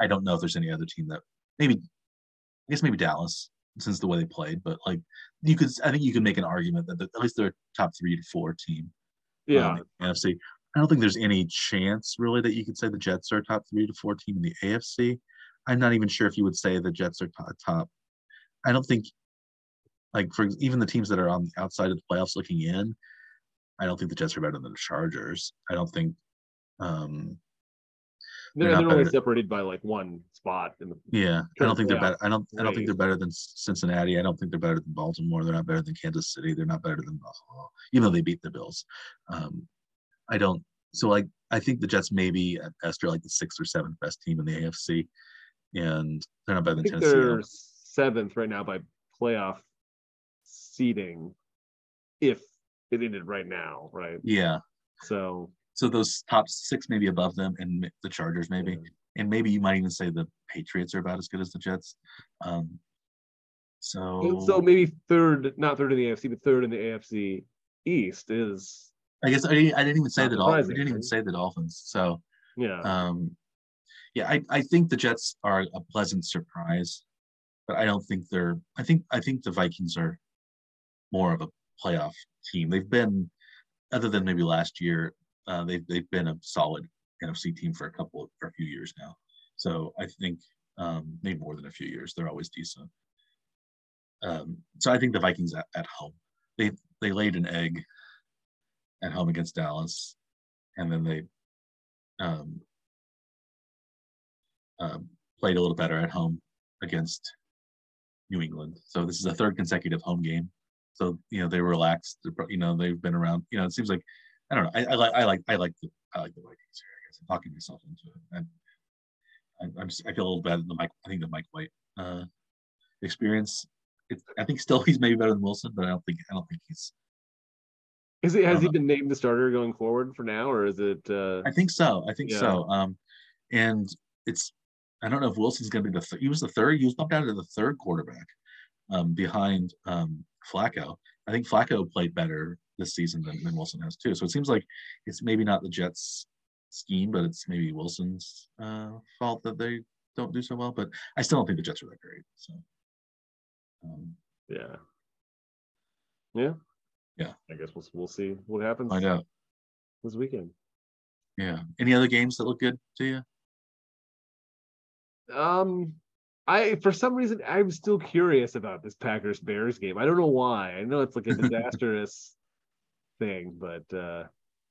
I don't know if there's any other team that maybe I guess maybe Dallas since the way they played, but like you could, I think you could make an argument that at least they're top three to four team. Yeah, um, NFC. I don't think there's any chance really that you could say the Jets are top three to four team in the AFC. I'm not even sure if you would say the Jets are top. top. I don't think, like for even the teams that are on the outside of the playoffs looking in, I don't think the Jets are better than the Chargers. I don't think um, they're, they're, they're only separated by like one spot in the yeah i don't think they're better i don't i don't think they're better than cincinnati. I don't think they're better than baltimore. They're not better than kansas city. They're not better than buffalo even though they beat the bills. Um i don't so like i think the jets may be at best are like the sixth or seventh best team in the afc and they're not better than tennessee they're seventh right now by playoff seeding if it ended right now right yeah so so those top six maybe above them, and the Chargers maybe, yeah. and maybe you might even say the Patriots are about as good as the Jets. Um, so so maybe third, not third in the AFC, but third in the AFC East is. I guess I, I didn't even say the Dolphins. We didn't even say the Dolphins. So yeah, um, yeah, I, I think the Jets are a pleasant surprise, but I don't think they're. I think I think the Vikings are more of a playoff team. They've been, other than maybe last year, uh, they've they've been a solid NFC team for a couple of, for a few years now. So I think um, maybe more than a few years. They're always decent. Um, so I think the Vikings at, at home. They they laid an egg at home against Dallas, and then they um, uh, played a little better at home against New England. So this is a third consecutive home game. So you know they relaxed. You know they've been around. You know it seems like I don't know. I, I like I like I like the I like the Vikings here. I guess I'm talking myself into it. And I, I'm just, I feel a little bad. The Mike I think the Mike White uh, experience. It, I think still he's maybe better than Wilson, but I don't think I don't think he's. Is it has he been named the starter going forward for now, or is it? Uh... I think so. I think yeah. so. Um, and it's I don't know if Wilson's going to be the th- he was the third. He was bumped out to the third quarterback um, behind um, Flacco. I think Flacco played better this season than, than Wilson has too. So it seems like it's maybe not the Jets' scheme, but it's maybe Wilson's uh, fault that they don't do so well. But I still don't think the Jets are that great. So um, yeah, yeah, yeah. I guess we'll we'll see what happens. Find out this weekend. Yeah. Any other games that look good to you? Um, I for some reason I'm still curious about this Packers Bears game. I don't know why. I know it's like a disastrous thing, but uh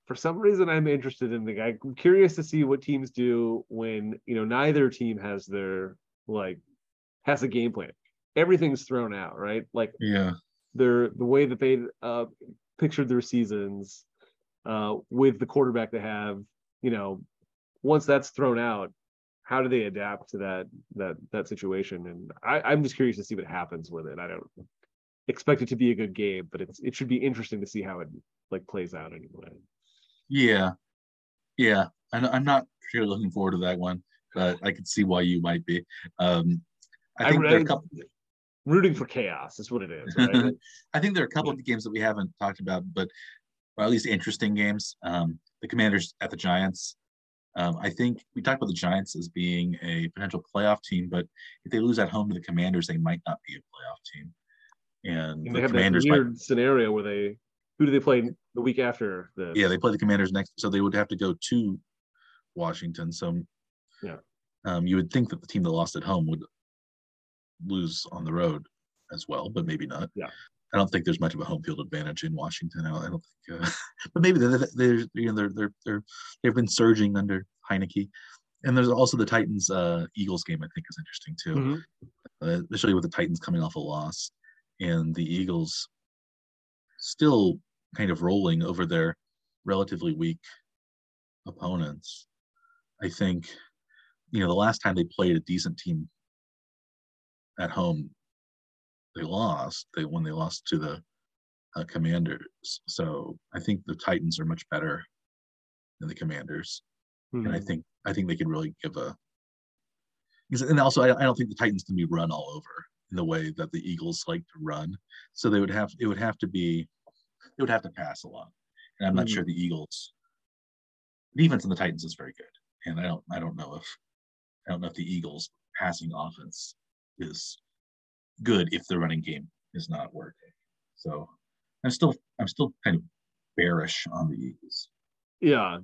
for some reason I'm interested in the guy. I'm curious to see what teams do when, you know, neither team has their like has a game plan. Everything's thrown out, right? Like yeah. They're the way that they uh pictured their seasons uh with the quarterback they have, you know, once that's thrown out, how do they adapt to that that that situation? And I, I'm just curious to see what happens with it. I don't expect it to be a good game, but it's it should be interesting to see how it like plays out anyway. Yeah, yeah. I'm, I'm not really looking forward to that one, but I can see why you might be. Um, I think I, there are a couple. Rooting for chaos is what it is. Right? I think there are a couple of games that we haven't talked about, but or at least interesting games. Um, the Commanders at the Giants. Um, I think we talked about the Giants as being a potential playoff team, but if they lose at home to the Commanders, they might not be a playoff team. And, and the they have Commanders weird might, scenario where they who do they play the week after the Yeah, they play the Commanders next, so they would have to go to Washington. So yeah, um, you would think that the team that lost at home would lose on the road as well, but maybe not. Yeah. I don't think there's much of a home field advantage in Washington. I don't, I don't think, uh, but maybe they're, they're, you know, they're, they're, they're, they've been surging under Heinicke. And there's also the Titans uh, Eagles game, I think is interesting too, mm-hmm. uh, especially with the Titans coming off a loss and the Eagles still kind of rolling over their relatively weak opponents. I think, you know, the last time they played a decent team at home they lost. They when they lost to the uh, Commanders. So I think the Titans are much better than the Commanders, mm-hmm. and I hmm. think I think they can really give a. And also, I, I don't think the Titans can be run all over in the way that the Eagles like to run. So they would have it would have to be, it would have to pass a lot, and I'm mm-hmm. not sure the Eagles defense in the Titans is very good, and I don't I don't know if I don't know if the Eagles passing offense is good if the running game is not working. So I'm still I'm still kind of bearish on the Eagles. Yeah.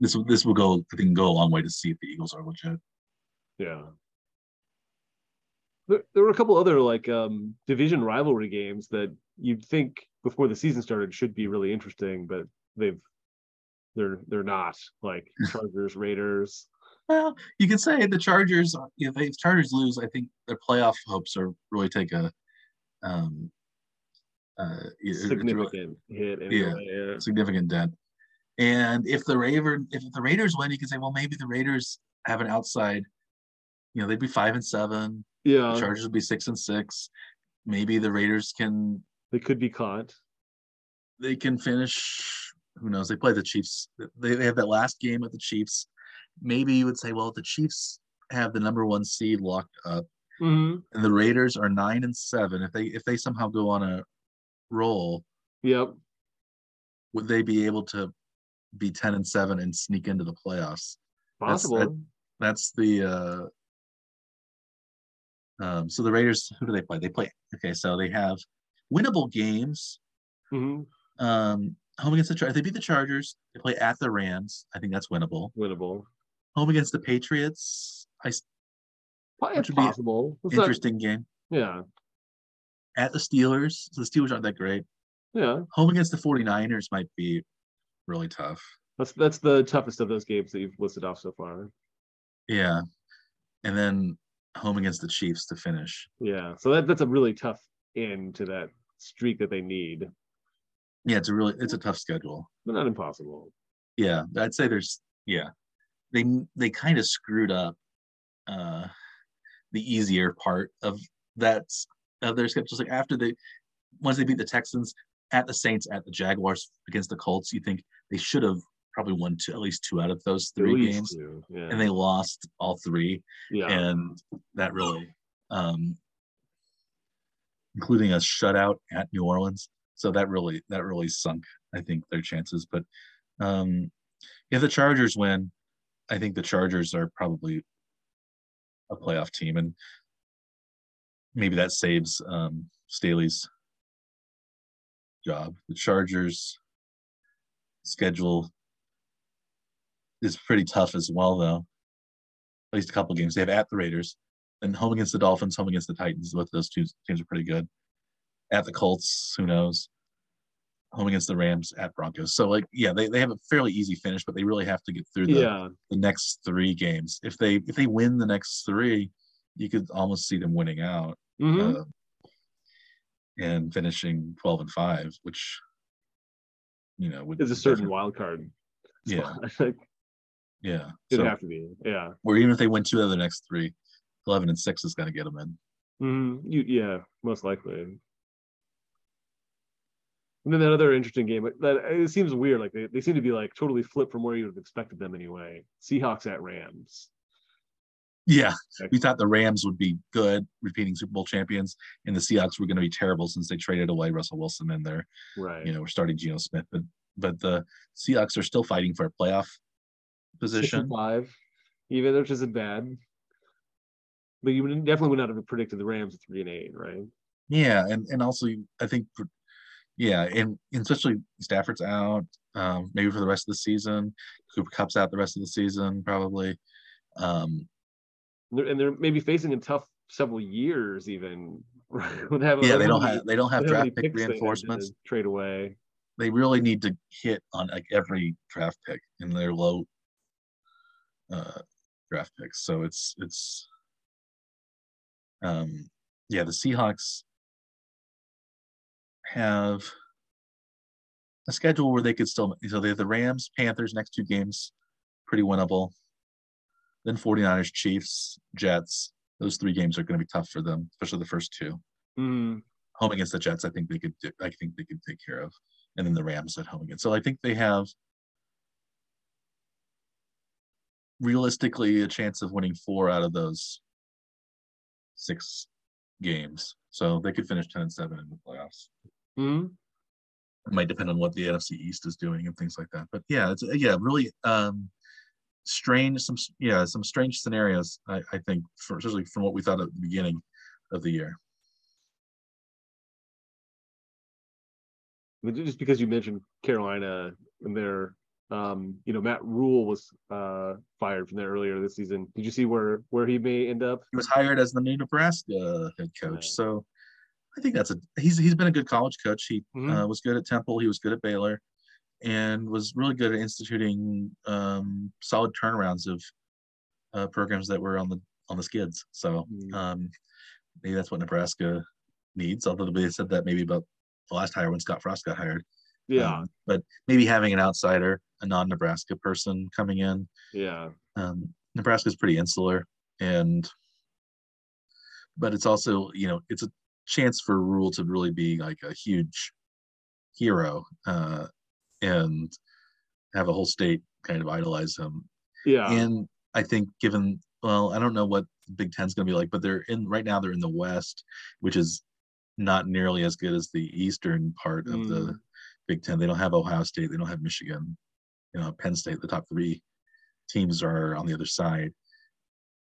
This this will go I think go a long way to see if the Eagles are legit. Yeah. There, there were a couple other like um division rivalry games that you'd think before the season started should be really interesting, but they've they're they're not like Chargers, Raiders. Well, you could say the Chargers. If the Chargers lose, I think their playoff hopes are really take a um, uh, significant hit. Yeah, yeah, significant dent. And if the Raven, if the Raiders win, you can say, well, maybe the Raiders have an outside. You know, they'd be five and seven. Yeah, the Chargers would be six and six. Maybe the Raiders can. They could be caught. They can finish. Who knows? They play the Chiefs. They, they have that last game with the Chiefs maybe you would say, well, the Chiefs have the number one seed locked up, mm-hmm. and the Raiders are nine and seven. If they if they somehow go on a roll, yep, would they be able to be ten and seven and sneak into the playoffs? Possible. That's, that, that's the. uh um, so the Raiders, who do they play? They play okay. So they have winnable games. Mm-hmm. Um, home against the Char- if they beat the Chargers, they play at the Rams. I think that's winnable. Winnable. Home against the Patriots, I Which would possible. Not- interesting game. yeah. At the Steelers, the Steelers aren't that great. Yeah. Home against the 49ers might be really tough. That's that's the toughest of those games that you've listed off so far. Yeah. And then home against the Chiefs to finish. Yeah. So that, that's a really tough end to that streak that they need, Yeah, it's a really it's a tough schedule. but not impossible. Yeah, I'd say there's yeah. They they kind of screwed up uh the easier part of that of their schedules. Like after they once they beat the Texans at the Saints, at the Jaguars, against the Colts, you think they should have probably won two, at least two out of those three games. Yeah. And they lost all three. yeah. and that really um including a shutout at New Orleans. So that really that really sunk, I think, their chances. But um if the Chargers win, I think the Chargers are probably a playoff team and maybe that saves um Staley's job. The Chargers schedule is pretty tough as well though. At least a couple games. They have at the Raiders, and home against the Dolphins, home against the Titans. Both those two teams are pretty good. At the Colts, who knows? Home against the Rams, at Broncos. So like, yeah, they, they have a fairly easy finish, but they really have to get through the, yeah. the next three games. If they if they win the next three, you could almost see them winning out Mhm. uh, and finishing twelve and five, which you know would Is a certain wild card. Yeah. spot. Think yeah. it'd So, have to be. Yeah. or even if they win two of the next three, eleven and six is going to get them in. hmm You, yeah, most likely. And then that other interesting game that it seems weird. Like they, they seem to be like totally flipped from where you would have expected them anyway. Seahawks at Rams. Yeah, we thought the Rams would be good, repeating Super Bowl champions, and the Seahawks were going to be terrible since they traded away Russell Wilson and they're Right. you know we're starting Geno Smith, but but the Seahawks are still fighting for a playoff position. five, even which isn't bad. But you definitely would not have predicted the Rams at three and eight, right? Yeah, and and also I think, yeah, and, and especially Stafford's out, um, maybe for the rest of the season. Cooper Kupp's out the rest of the season probably. Um, And they're, and they're maybe facing a tough several years, even. Right? Have yeah, they don't have they don't have draft pick reinforcements. trade away. They really need to hit on like every draft pick in their low uh, draft picks. So it's it's um, yeah, the Seahawks have a schedule where they could still so they have the Rams, Panthers next two games, pretty winnable. Then 49ers, Chiefs, Jets. Those three games are going to be tough for them, especially the first two. Mhm. Home against the Jets, I think they could. do- I think they could take care of, and then the Rams at home again. So I think they have realistically a chance of winning four out of those six games. So they could finish ten and seven in the playoffs. Mhm. It might depend on what the NFC East is doing and things like that. But yeah, it's yeah, really um strange some yeah, some strange scenarios, I, I think, for, especially from what we thought at the beginning of the year. Just because you mentioned Carolina and their, um, you know, Matt Rhule was uh, fired from there earlier this season. Did you see where where he may end up? He was hired as the new Nebraska head coach. Yeah. So I think that's a he's he's been a good college coach. He Mhm. uh, was good at Temple, he was good at Baylor, and was really good at instituting um, solid turnarounds of uh, programs that were on the on the skids. So Mhm. um, maybe that's what Nebraska needs. Although they said that maybe about the last hire when Scott Frost got hired. Yeah, Um, but maybe having an outsider, a non-Nebraska person coming in. yeah, Um, Nebraska's pretty insular, and but it's also you know it's a chance for Rhule to really be like a huge hero uh, and have a whole state kind of idolize him. yeah. And I think given well, I don't know what the Big Ten's going to be like, but they're in right now. They're in the West, which is not nearly as good as the eastern part of the Mm. Big Ten. They don't have Ohio State. They don't have Michigan. You know, Penn State. The top three teams are on the other side.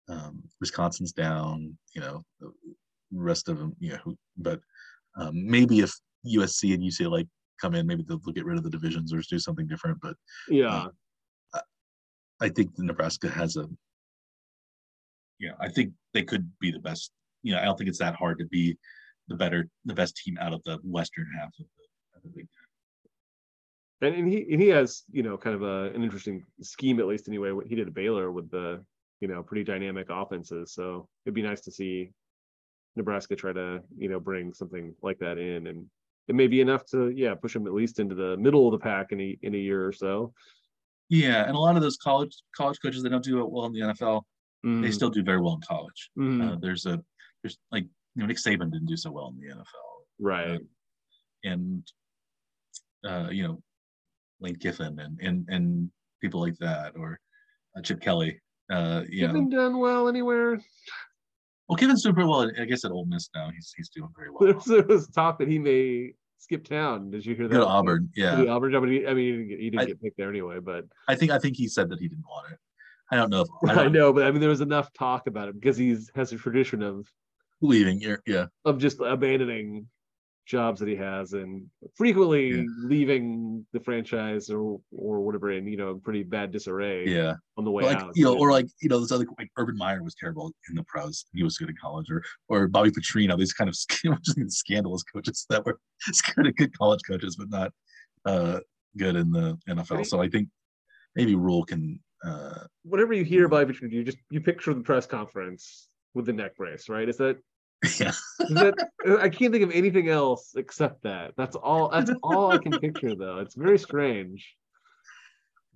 Um, Wisconsin's down. You know, the rest of them. You know, but um, maybe if USC and UCLA come in. Maybe they'll, they'll get rid of the divisions or do something different. But Yeah. I think Nebraska has a. Yeah, I think they could be the best. You know, I don't think it's that hard to be the better, the best team out of the western half of the, of the Big Ten. and, and he and he has you know kind of a, an interesting scheme at least anyway what he did at Baylor with the you know pretty dynamic offenses so it'd be nice to see Nebraska try to you know bring something like that in and it may be enough to yeah push them at least into the middle of the pack in a in a year or so Yeah, and a lot of those college college coaches they don't do it well in the NFL. They Mhm, still do very well in college. mhm, Uh, there's a there's like you know Nick Saban didn't do so well in the NFL, right and uh, you know Lane Kiffin and and and people like that, or uh, Chip Kelly. Uh, you Haven't know, done well anywhere well, Kiffin's doing pretty well. I guess at Ole Miss now, he's he's doing very well. there was talk that he may skip town did you hear that Go to Auburn, yeah. the Auburn job, but I mean he didn't, get, he didn't I- get picked there anyway but I think I think he said that he didn't want it. I don't know if I I don't know but I mean there was enough talk about it because he has a tradition of leaving. Yeah, of just abandoning jobs that he has and frequently Yeah. leaving the franchise or or whatever in you know pretty bad disarray yeah. on the way like out. you know, or like you know, this other like Urban Meyer was terrible in the pros. He was good in college, or or Bobby Petrino. These kind of scandalous coaches that were kind of good college coaches, but not uh, good in the NFL. So I think maybe Rhule can. Uh, whenever you hear Bobby Petrino, you just you picture the press conference with the neck brace, right? Is that yeah, that I can't think of anything else except that. That's all that's all I can picture though. It's very strange.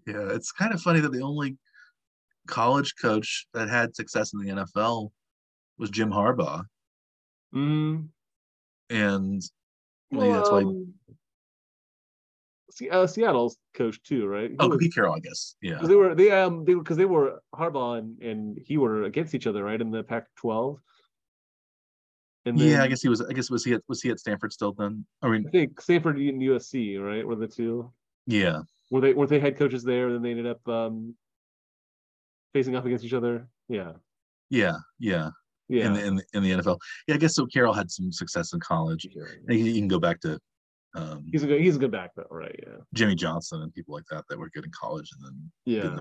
yeah. It's kind of funny that the only college coach that had success in the NFL was Jim Harbaugh, Mm, and well, yeah, that's why. um, Se- uh, Seattle's coach too, right? He Oh, was- Pete Carroll, I guess. Yeah, Because they were they um they were because they were Harbaugh and, and he were against each other right in the Pac-12. And then yeah. I guess he was. I guess was he at was he at Stanford still then? I mean, I think Stanford and USC right were the two. yeah. Were they weren't they head coaches there? And then they ended up um facing off against each other. Yeah, Yeah, yeah, yeah. in the in the, in the NFL. Yeah, I guess so. Carroll had some success in college. And you, you can go back to um, He's a good he's a good back though, right? Yeah, Jimmy Johnson and people like that that were good in college, and then yeah,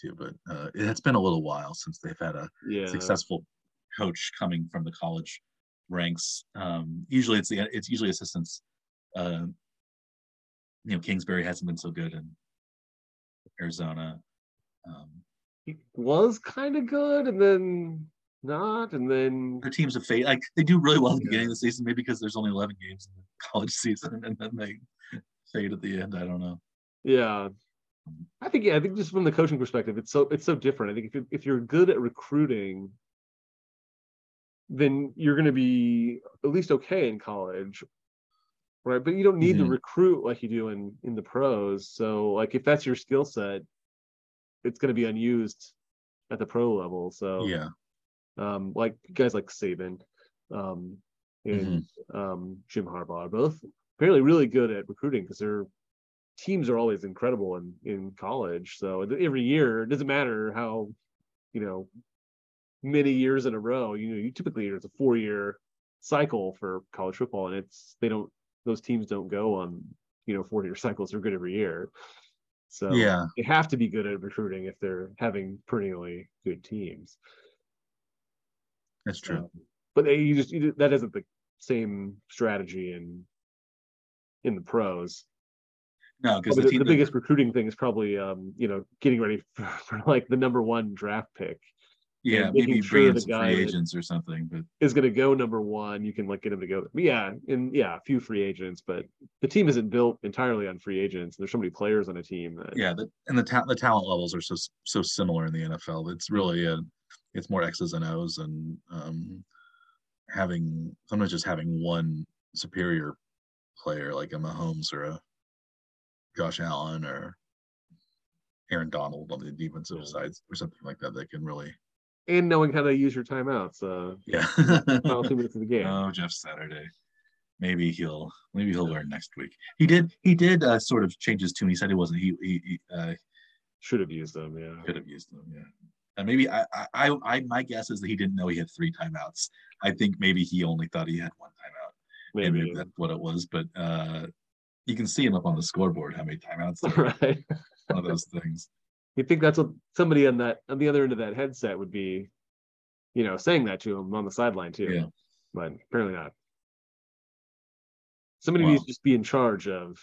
too. But uh, it's been a little while since they've had a yeah. successful coach coming from the college ranks. Um, usually, it's the it's usually assistants. Uh, you know, Kingsbury hasn't been so good in Arizona. Um, He was kind of good, and then not, and then their teams have faded. Like they do really well at the Yeah. beginning of the season, maybe because there's only 11 games in the college season, and then they fade at the end. I don't know. Yeah. I think yeah, I think just from the coaching perspective, it's so it's so different. I think if you if you're good at recruiting, then you're going to be at least okay in college, right? But you don't need to Mhm. recruit like you do in in the pros. So like if that's your skill set, it's going to be unused at the pro level. So Yeah, um, like guys like Saban um, and um, Jim Harbaugh are both apparently really good at recruiting because their teams are always incredible in, in college. So every year, it doesn't matter how, you know, many years in a row, you know, you typically it's a four year cycle for college football and it's, they don't, those teams don't go on, you know, four year cycles. They're good every year. So yeah, they have to be good at recruiting if they're having perennially good teams. that's true. Um, but they, you just you, that isn't the same strategy in in the pros. no, because the, the, the biggest recruiting thing is probably um, you know getting ready for, for like the number one draft pick yeah, maybe sure the guy free agents or something. But is going to go number one. You can like get him to go. Yeah, and yeah, a few free agents, but the team isn't built entirely on free agents. There's so many players on a team that yeah, the, and the ta- the talent levels are so so similar in the NFL. It's really a, it's more X's and O's and um, having sometimes just having one superior player like a Mahomes or a Josh Allen or Aaron Donald on the defensive Yeah. sides or something like that that can really and knowing how to use your timeouts. Uh, yeah. final two minutes of the game. Oh, Jeff Saturday. Maybe he'll maybe he'll learn next week. He did he did uh, sort of change his tune. He said he wasn't he he, he uh, Should have used them. Yeah. could have used them. Yeah, and maybe I, I I my guess is that he didn't know he had three timeouts. I think maybe he only thought he had one timeout. Maybe. maybe that's what it was. But uh, you can see him up on the scoreboard how many timeouts. There are. right. One of those things. You think that's what somebody on that on the other end of that headset would be, you know, saying that to him on the sideline too. Yeah. But apparently not. Somebody Wow. needs to just be in charge of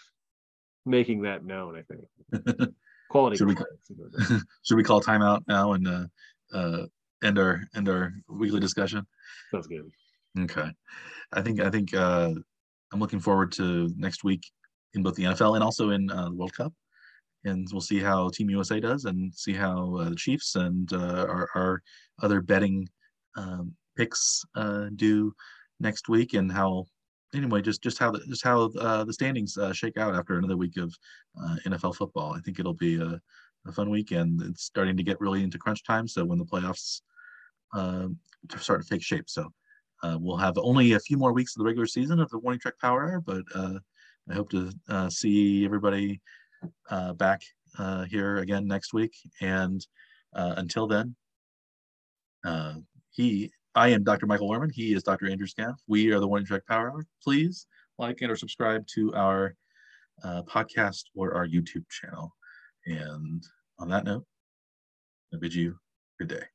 making that known, I think. Quality Should we- control, something like that. Should we call timeout now and uh, uh, end our end our weekly discussion? Sounds good. Okay, I think I think uh, I'm looking forward to next week in both the NFL and also in uh, the World Cup, and we'll see how Team USA does and see how uh, the Chiefs and uh, our, our other betting um, picks uh, do next week, and how anyway just just how the, just how uh, the standings uh, shake out after another week of uh, NFL football. I think it'll be a, a fun weekend. It's starting to get really into crunch time, so when the playoffs uh, start to take shape, so. We'll have only a few more weeks of the regular season of the Warning Track Power Hour, but I hope to see everybody uh, back uh, here again next week. And uh, until then, uh, he, I am Dr. Michael Werman. He is Dr. Andrew Scaff. We are the Warning Track Power Hour. Please like and or subscribe to our uh, podcast or our YouTube channel. And on that note, I bid you good day.